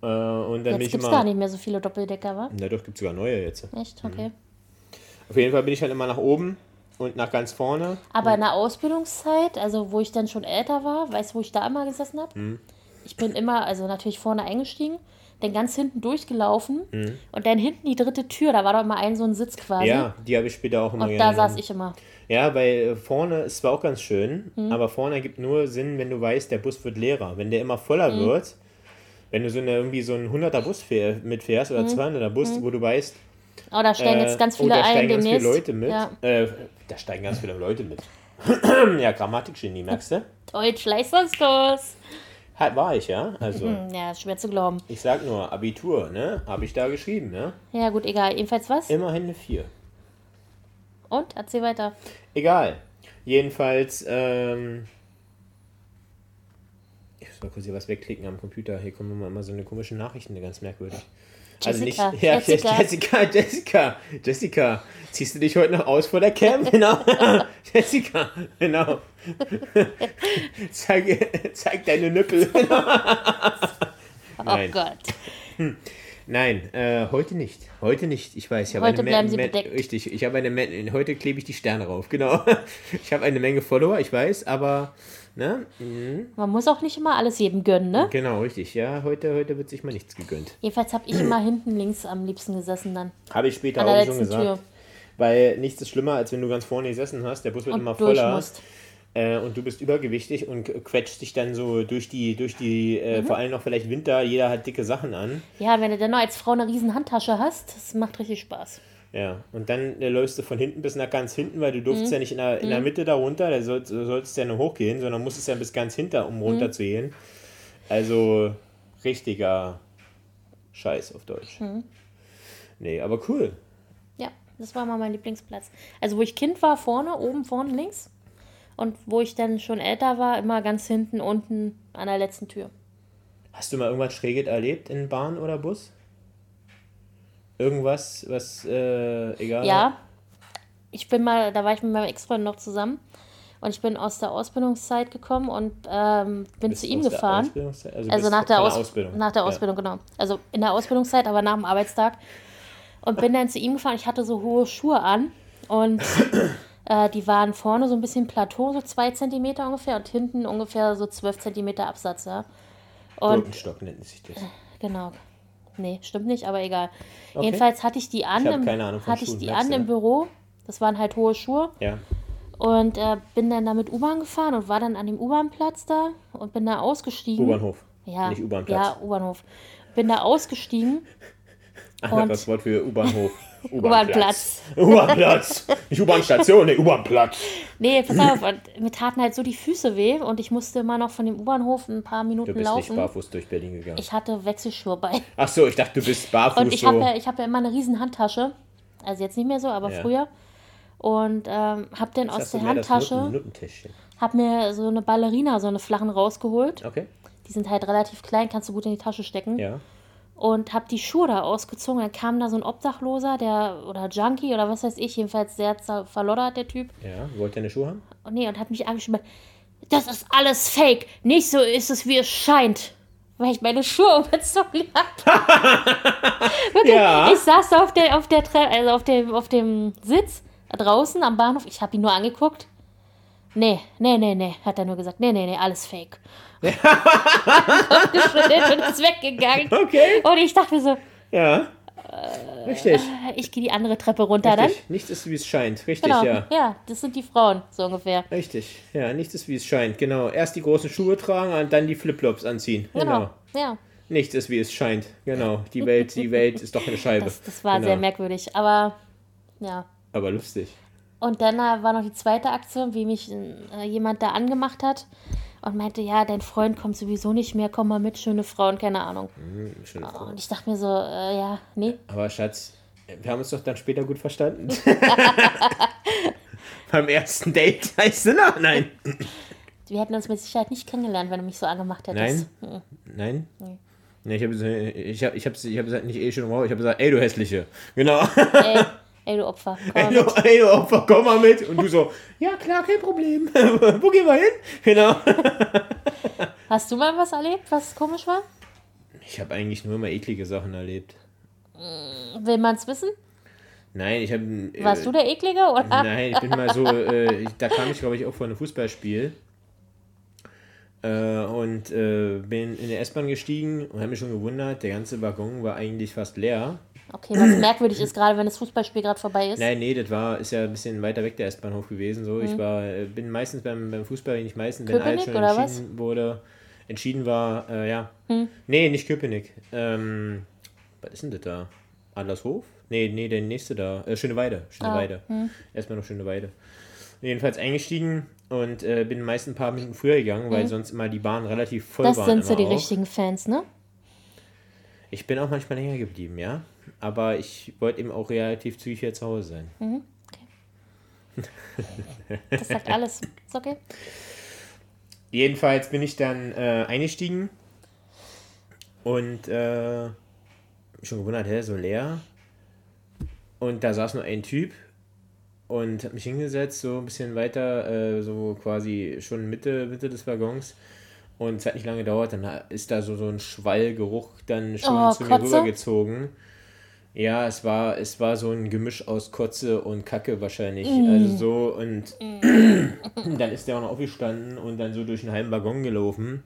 [SPEAKER 3] und dann
[SPEAKER 2] Mhm. Jetzt gibt es
[SPEAKER 3] immer.
[SPEAKER 2] gar nicht mehr so viele Doppeldecker, wa?
[SPEAKER 3] Na doch, gibt sogar neue jetzt.
[SPEAKER 2] Echt? Okay.
[SPEAKER 3] Auf jeden Fall bin ich halt immer nach oben und nach ganz vorne.
[SPEAKER 2] Aber in der Ausbildungszeit, also wo ich dann schon älter war, weißt du, wo ich da immer gesessen habe?
[SPEAKER 3] Mhm.
[SPEAKER 2] Ich bin immer, also natürlich vorne eingestiegen, dann ganz hinten durchgelaufen und dann hinten die dritte Tür, da war doch mal ein so ein Sitz quasi.
[SPEAKER 3] Mhm. Ja, die habe ich später auch immer
[SPEAKER 2] Und da saß ich immer.
[SPEAKER 3] Ja, weil vorne ist zwar auch ganz schön,
[SPEAKER 2] Mhm.
[SPEAKER 3] aber vorne ergibt nur Sinn, wenn du weißt, der Bus wird leerer. Wenn der immer voller
[SPEAKER 2] Mhm.
[SPEAKER 3] wird, wenn du so eine, irgendwie so einen 100er Bus fähr, mitfährst
[SPEAKER 2] Mhm.
[SPEAKER 3] oder 200er Bus, wo du weißt,
[SPEAKER 2] Oh, da steigen
[SPEAKER 3] äh,
[SPEAKER 2] jetzt ganz
[SPEAKER 3] oh,
[SPEAKER 2] viele ein
[SPEAKER 3] steigen ganz viele. Leute mit.
[SPEAKER 2] Ja.
[SPEAKER 3] Äh, da steigen ganz viele Leute mit. ja, Grammatikgenie, merkst du?
[SPEAKER 2] Deutsch, Leistungskurs.
[SPEAKER 3] Halt, war ich, ja. Also,
[SPEAKER 2] Hm, ja, ist schwer zu glauben.
[SPEAKER 3] ich sag nur, Abitur, ne? Habe ich da geschrieben, ne?
[SPEAKER 2] Ja, gut, egal. Jedenfalls was?
[SPEAKER 3] Immerhin eine 4.
[SPEAKER 2] Und? Erzähl weiter.
[SPEAKER 3] Egal. Jedenfalls, ähm. Ich muss mal kurz hier was wegklicken am Computer. Hier kommen immer, so eine komische Nachrichten, ganz merkwürdig.
[SPEAKER 2] Jessica,
[SPEAKER 3] Also nicht, ja,
[SPEAKER 2] Jessica.
[SPEAKER 3] Jessica, Jessica, Jessica, ziehst du dich heute noch aus vor der Cam? Genau. Jessica, genau. zeig, zeig deine Nippel.
[SPEAKER 2] Oh
[SPEAKER 3] Nein.
[SPEAKER 2] Gott.
[SPEAKER 3] Nein, äh, heute nicht. Heute nicht. Ich weiß, ich habe
[SPEAKER 2] Heute
[SPEAKER 3] eine
[SPEAKER 2] bleiben
[SPEAKER 3] Me-
[SPEAKER 2] Sie bedeckt.
[SPEAKER 3] Richtig, ich habe eine Me- heute klebe ich die Sterne rauf. Genau. Ich habe eine Menge Follower, ich weiß, aber ne? Mhm.
[SPEAKER 2] Man muss auch nicht immer alles jedem gönnen, ne?
[SPEAKER 3] Genau, richtig. Ja, heute heute wird sich mal nichts gegönnt.
[SPEAKER 2] Jedenfalls habe ich immer hinten links am liebsten gesessen dann.
[SPEAKER 3] Habe ich später auch schon gesagt.
[SPEAKER 2] Tür.
[SPEAKER 3] Weil nichts ist schlimmer, als wenn du ganz vorne gesessen hast, der Bus wird
[SPEAKER 2] Und
[SPEAKER 3] immer voller
[SPEAKER 2] musst.
[SPEAKER 3] Äh, und du bist übergewichtig und quetscht dich dann so durch die, durch die,
[SPEAKER 2] Mhm.
[SPEAKER 3] äh, vor allem noch vielleicht Winter, jeder hat dicke Sachen an.
[SPEAKER 2] Ja, wenn du dann noch als Frau eine riesen Handtasche hast, das macht richtig Spaß.
[SPEAKER 3] Ja, und dann äh, läufst du von hinten bis nach ganz hinten, weil du
[SPEAKER 2] Mhm.
[SPEAKER 3] durftest ja nicht in der, in der Mitte da runter, da soll, du solltest ja nur hochgehen, sondern musstest ja bis ganz hinter, um runter
[SPEAKER 2] Mhm.
[SPEAKER 3] zu gehen. Also richtiger Scheiß auf Deutsch.
[SPEAKER 2] Mhm.
[SPEAKER 3] Nee, aber cool.
[SPEAKER 2] Ja, das war mal mein Lieblingsplatz. Also wo ich Kind war, vorne, oben, vorne, links. Und wo ich dann schon älter war, immer ganz hinten, unten an der letzten Tür.
[SPEAKER 3] Hast du mal irgendwas Schräges erlebt in Bahn oder Bus? Irgendwas, was, äh, egal.
[SPEAKER 2] Ja, ich bin mal, da war ich mit meinem Ex-Freund noch zusammen. Und ich bin aus der Ausbildungszeit gekommen und ähm, bin
[SPEAKER 3] Bist
[SPEAKER 2] zu ihm gefahren. Also
[SPEAKER 3] bist
[SPEAKER 2] nach der, Aus
[SPEAKER 3] Ausbildung.
[SPEAKER 2] Nach der
[SPEAKER 3] Ja.
[SPEAKER 2] Ausbildung, genau. Also in der Ausbildungszeit, aber nach dem Arbeitstag. Und bin dann zu ihm gefahren. Ich hatte so hohe Schuhe an. Und äh, die waren vorne so ein bisschen Plateau, so zwei Zentimeter ungefähr. Und hinten ungefähr so zwölf Zentimeter Absatz, ja. Und
[SPEAKER 3] Birkenstock nennt sich das.
[SPEAKER 2] genau. Nee, stimmt nicht, aber egal. Jedenfalls hatte ich die an,
[SPEAKER 3] Ich
[SPEAKER 2] im,
[SPEAKER 3] keine Ahnung von
[SPEAKER 2] hatte ich
[SPEAKER 3] Schuhen,
[SPEAKER 2] die
[SPEAKER 3] merkst
[SPEAKER 2] an im
[SPEAKER 3] ne?
[SPEAKER 2] Büro. Das waren halt hohe Schuhe.
[SPEAKER 3] Ja.
[SPEAKER 2] Und äh, bin dann da mit U-Bahn gefahren und war dann an dem U-Bahn-Platz da und bin da ausgestiegen.
[SPEAKER 3] U-Bahnhof.
[SPEAKER 2] Ja,
[SPEAKER 3] Nicht U-Bahn-Platz.
[SPEAKER 2] Ja, U-Bahnhof. Bin da ausgestiegen
[SPEAKER 3] Anderes Wort für U-Bahnhof.
[SPEAKER 2] U-Bahn-Platz.
[SPEAKER 3] U-Bahn-Platz. Nicht U-Bahn-Station, nee, U-Bahn-Platz.
[SPEAKER 2] Nee, pass auf, und mir taten halt so die Füße weh und ich musste immer noch von dem U-Bahnhof ein paar
[SPEAKER 3] Du
[SPEAKER 2] Minuten
[SPEAKER 3] bist nicht
[SPEAKER 2] laufen.
[SPEAKER 3] barfuß durch Berlin gegangen.
[SPEAKER 2] Ich hatte Wechselschuhe bei.
[SPEAKER 3] Ach so, ich dachte, du bist barfuß
[SPEAKER 2] Und ich
[SPEAKER 3] so.
[SPEAKER 2] habe ja, ich hab ja immer eine riesen Handtasche. Also jetzt nicht mehr so, aber
[SPEAKER 3] Ja.
[SPEAKER 2] früher. Und ähm, hab dann aus
[SPEAKER 3] du
[SPEAKER 2] der
[SPEAKER 3] das
[SPEAKER 2] Handtasche, hab mir so eine Ballerina, so eine flachen rausgeholt.
[SPEAKER 3] Okay.
[SPEAKER 2] Die sind halt relativ klein, kannst du gut in die Tasche stecken.
[SPEAKER 3] Ja.
[SPEAKER 2] Und hab die Schuhe da ausgezogen. Dann kam da so ein Obdachloser, der, oder Junkie oder was weiß ich, jedenfalls sehr verloddert, der Typ.
[SPEAKER 3] Ja. Wollt ihr eine Schuhe haben?
[SPEAKER 2] Und nee, und hat mich angeschrieben, das ist alles fake. Nicht so ist es, wie es scheint. Weil ich meine Schuhe umgezogen habe. Wirklich,
[SPEAKER 3] Ja.
[SPEAKER 2] ich saß da auf der, auf der Tre also auf dem, auf dem Sitz draußen am Bahnhof. Ich habe ihn nur angeguckt. Nee, nee, nee, nee, hat er nur gesagt. Nee, nee, nee, alles fake. Und ist weggegangen.
[SPEAKER 3] Okay.
[SPEAKER 2] Und ich dachte mir so,
[SPEAKER 3] Ja. Richtig.
[SPEAKER 2] ich gehe die andere Treppe runter dann.
[SPEAKER 3] Richtig. Nichts ist, wie es scheint. Richtig,
[SPEAKER 2] Genau,
[SPEAKER 3] ja.
[SPEAKER 2] ja, das sind die Frauen, so ungefähr.
[SPEAKER 3] Richtig. Ja, nichts ist, wie es scheint. Genau. Erst die großen Schuhe tragen und dann die Flipflops anziehen. Genau.
[SPEAKER 2] Genau, ja.
[SPEAKER 3] Nichts ist, wie es scheint. Genau. Die Welt, die Welt ist doch eine Scheibe.
[SPEAKER 2] Das, das war
[SPEAKER 3] genau.
[SPEAKER 2] sehr merkwürdig, aber ja.
[SPEAKER 3] Aber lustig.
[SPEAKER 2] Und dann äh, war noch die zweite Aktion, wie mich äh, jemand da angemacht hat und meinte, ja, dein Freund kommt sowieso nicht mehr, komm mal mit, schöne Frau und keine Ahnung.
[SPEAKER 3] Hm, schön.
[SPEAKER 2] Und ich dachte mir so, äh, ja, nee.
[SPEAKER 3] Aber Schatz, wir haben uns doch dann später gut verstanden. Beim ersten Date heißt du noch? Nein.
[SPEAKER 2] Wir hätten uns mit Sicherheit nicht kennengelernt, wenn du mich so angemacht hättest.
[SPEAKER 3] Nein?
[SPEAKER 2] Mhm.
[SPEAKER 3] Nein? Nee, ich habe ich hab, ich hab, ich hab gesagt, nicht eh schon wow, ich habe gesagt, ey du hässliche. Genau.
[SPEAKER 2] Ey, ey, du Opfer. Komm
[SPEAKER 3] Ey
[SPEAKER 2] mal
[SPEAKER 3] du, ey, du Opfer, komm mal mit. Und du so, ja klar, kein Problem. Wo gehen wir hin? Genau.
[SPEAKER 2] Hast du mal was erlebt, was komisch war?
[SPEAKER 3] Ich habe eigentlich nur immer eklige Sachen erlebt.
[SPEAKER 2] Will man es wissen?
[SPEAKER 3] Nein, ich habe.
[SPEAKER 2] Warst du der Eklige? Oder?
[SPEAKER 3] Nein, ich bin mal so, äh, ich- da kam ich glaube ich auch von einem Fußballspiel. Äh, und äh, bin in der S-Bahn gestiegen und habe mich schon gewundert, der ganze Waggon war eigentlich fast leer.
[SPEAKER 2] Okay, was merkwürdig ist, gerade wenn das Fußballspiel gerade vorbei ist.
[SPEAKER 3] Nein, nee, das war, ist ja ein bisschen weiter weg der S-Bahnhof gewesen. So. Ich war, äh, bin meistens beim, beim Fußball, bin ich meistens, wenn
[SPEAKER 2] Mhm.
[SPEAKER 3] Alles schon entschieden wurde, entschieden war, äh, ja. Nee, nicht Köpenick. Ähm, was ist denn das da? Adlershof? Nee, nee, der nächste da. Äh, Schöneweide. Schöneweide. Erstmal noch Schöneweide. Jedenfalls eingestiegen und äh, bin meist ein paar Minuten früher gegangen, weil sonst immer die Bahn relativ voll
[SPEAKER 2] das
[SPEAKER 3] war.
[SPEAKER 2] sind so die
[SPEAKER 3] auch.
[SPEAKER 2] richtigen Fans, ne?
[SPEAKER 3] Ich bin auch manchmal länger geblieben, ja. Aber ich wollte eben auch relativ zügig hier zu Hause sein.
[SPEAKER 2] Das sagt alles. Ist okay.
[SPEAKER 3] Jedenfalls bin ich dann äh, eingestiegen und äh, schon gewundert, hä, so leer. Und da saß nur ein Typ und hat mich hingesetzt, so ein bisschen weiter, äh, so quasi schon Mitte, Mitte des Waggons. Und es hat nicht lange gedauert, dann ist da so, so ein Schwallgeruch dann schon
[SPEAKER 2] Oh,
[SPEAKER 3] zu mir
[SPEAKER 2] Kotze?
[SPEAKER 3] rübergezogen. Ja, es war, es war so ein Gemisch aus Kotze und Kacke wahrscheinlich. Also so und dann ist der auch noch aufgestanden und dann so durch den halben Waggon gelaufen.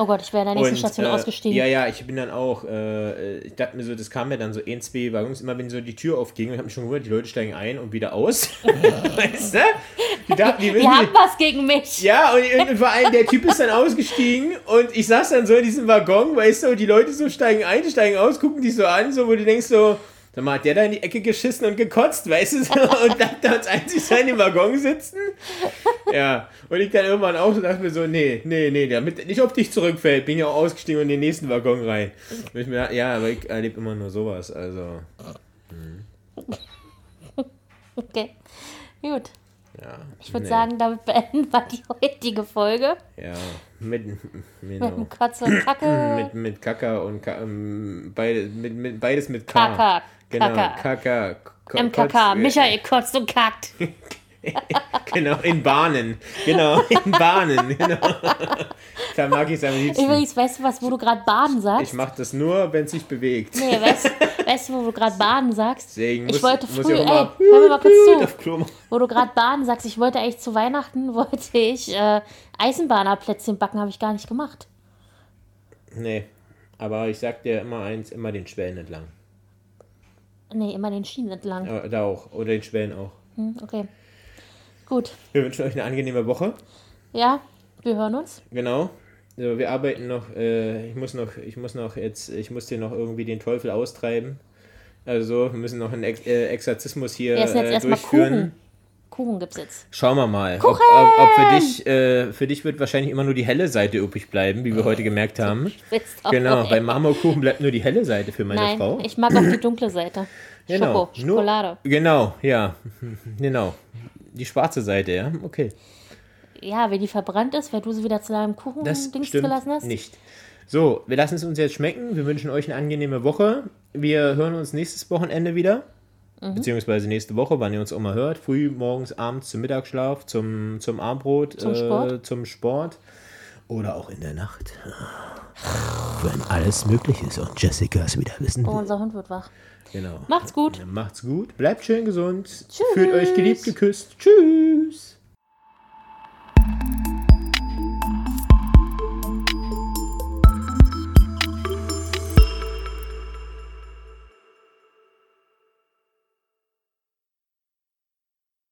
[SPEAKER 2] Oh Gott, ich wäre in der nächsten
[SPEAKER 3] Und,
[SPEAKER 2] Station
[SPEAKER 3] äh,
[SPEAKER 2] ausgestiegen.
[SPEAKER 3] Ja, ja, ich bin dann auch, äh, ich dachte mir so, das kam mir dann so ein, zwei Waggons, immer wenn so die Tür aufging und ich habe mich schon gewundert, die Leute steigen ein und wieder aus. weißt du? Die dachten, die
[SPEAKER 2] Die
[SPEAKER 3] wissen
[SPEAKER 2] haben
[SPEAKER 3] nicht.
[SPEAKER 2] was gegen mich.
[SPEAKER 3] Ja, und, und vor allem der Typ ist dann ausgestiegen und ich saß dann so in diesem Waggon, weißt du, und die Leute so steigen ein, steigen aus, gucken dich so an, so, wo du denkst so, sag mal, hat der da in die Ecke geschissen und gekotzt, weißt du, so, und dann da als einzig sein im Waggon sitzen. Ja, und ich dann irgendwann auch so dachte mir so, nee, nee, nee, damit nicht auf dich zurückfällt, bin ja auch ausgestiegen und in den nächsten Waggon rein. Und ich mir dachte, ja, aber ich erlebe immer nur sowas, also,
[SPEAKER 2] Okay. Gut.
[SPEAKER 3] Ja.
[SPEAKER 2] Ich würde
[SPEAKER 3] nee,
[SPEAKER 2] sagen, damit beenden wir die heutige Folge.
[SPEAKER 3] Ja, mit,
[SPEAKER 2] Mit
[SPEAKER 3] genau.
[SPEAKER 2] dem Kotze und Kacke.
[SPEAKER 3] mit, mit Kaka und Ka ähm, beide, mit, mit, beides mit K.
[SPEAKER 2] Kaka.
[SPEAKER 3] Genau,
[SPEAKER 2] Kaka.
[SPEAKER 3] Kaka.
[SPEAKER 2] MKK.
[SPEAKER 3] Kotz-
[SPEAKER 2] Michael kotzt und kackt.
[SPEAKER 3] Genau, in Bahnen. Genau, in Bahnen. Genau. Da mag ich es am liebsten.
[SPEAKER 2] Übrigens, weißt du was, wo du gerade Baden
[SPEAKER 3] Ich
[SPEAKER 2] sagst?
[SPEAKER 3] mache das nur, wenn es sich bewegt.
[SPEAKER 2] Nee, weißt, weißt du, wo du gerade Baden sagst?
[SPEAKER 3] Deswegen
[SPEAKER 2] Ich wollte früh-
[SPEAKER 3] ich
[SPEAKER 2] ey,
[SPEAKER 3] mal,
[SPEAKER 2] hör mir mal kurz zu. Wo du gerade Baden sagst, ich wollte eigentlich zu Weihnachten, wollte ich äh, Eisenbahnerplätzchen backen, habe ich gar nicht gemacht.
[SPEAKER 3] Nee, aber ich sag dir immer eins, immer den Schwellen entlang.
[SPEAKER 2] Nee, immer den Schienen entlang.
[SPEAKER 3] Ja, da auch, oder den Schwellen auch.
[SPEAKER 2] Hm, okay. Gut.
[SPEAKER 3] Wir wünschen euch eine angenehme Woche.
[SPEAKER 2] Ja, wir hören uns.
[SPEAKER 3] Genau. So, wir arbeiten noch, äh, ich muss noch, ich muss noch jetzt, ich muss hier noch irgendwie den Teufel austreiben. Also, wir müssen noch einen Ex äh, Exorzismus hier
[SPEAKER 2] jetzt
[SPEAKER 3] äh, durchführen.
[SPEAKER 2] Kuchen. Kuchen gibt's jetzt.
[SPEAKER 3] Schauen wir mal. Ob,
[SPEAKER 2] Kuchen!
[SPEAKER 3] ob, ob für dich, äh, für dich wird wahrscheinlich immer nur die helle Seite übrig bleiben, wie wir heute gemerkt haben. Genau, bei. Marmorkuchen bleibt nur die helle Seite für meine
[SPEAKER 2] Nein,
[SPEAKER 3] Frau.
[SPEAKER 2] ich mag auch die dunkle Seite.
[SPEAKER 3] Genau.
[SPEAKER 2] Schoko, Schokolade.
[SPEAKER 3] Nur, genau, ja. Genau. Die schwarze Seite, ja. Okay.
[SPEAKER 2] Ja, wenn die verbrannt ist, weil du sie wieder zu deinem Kuchen-Dings gelassen hast.
[SPEAKER 3] nicht. So, wir lassen es uns jetzt schmecken. Wir wünschen euch eine angenehme Woche. Wir hören uns nächstes Wochenende wieder.
[SPEAKER 2] Mhm.
[SPEAKER 3] Beziehungsweise nächste Woche, wann ihr uns auch mal hört. Früh, morgens, abends zum Mittagsschlaf, zum, zum Abendbrot,
[SPEAKER 2] Zum
[SPEAKER 3] äh,
[SPEAKER 2] Sport.
[SPEAKER 3] zum Sport. Oder auch in der Nacht.
[SPEAKER 1] Wenn alles möglich ist und Jessica es wieder wissen
[SPEAKER 2] Oh,
[SPEAKER 1] will.
[SPEAKER 2] unser Hund wird wach.
[SPEAKER 3] Genau.
[SPEAKER 2] Macht's gut.
[SPEAKER 3] Macht's gut. Bleibt schön gesund. Fühlt euch geliebt, geküsst. Tschüss.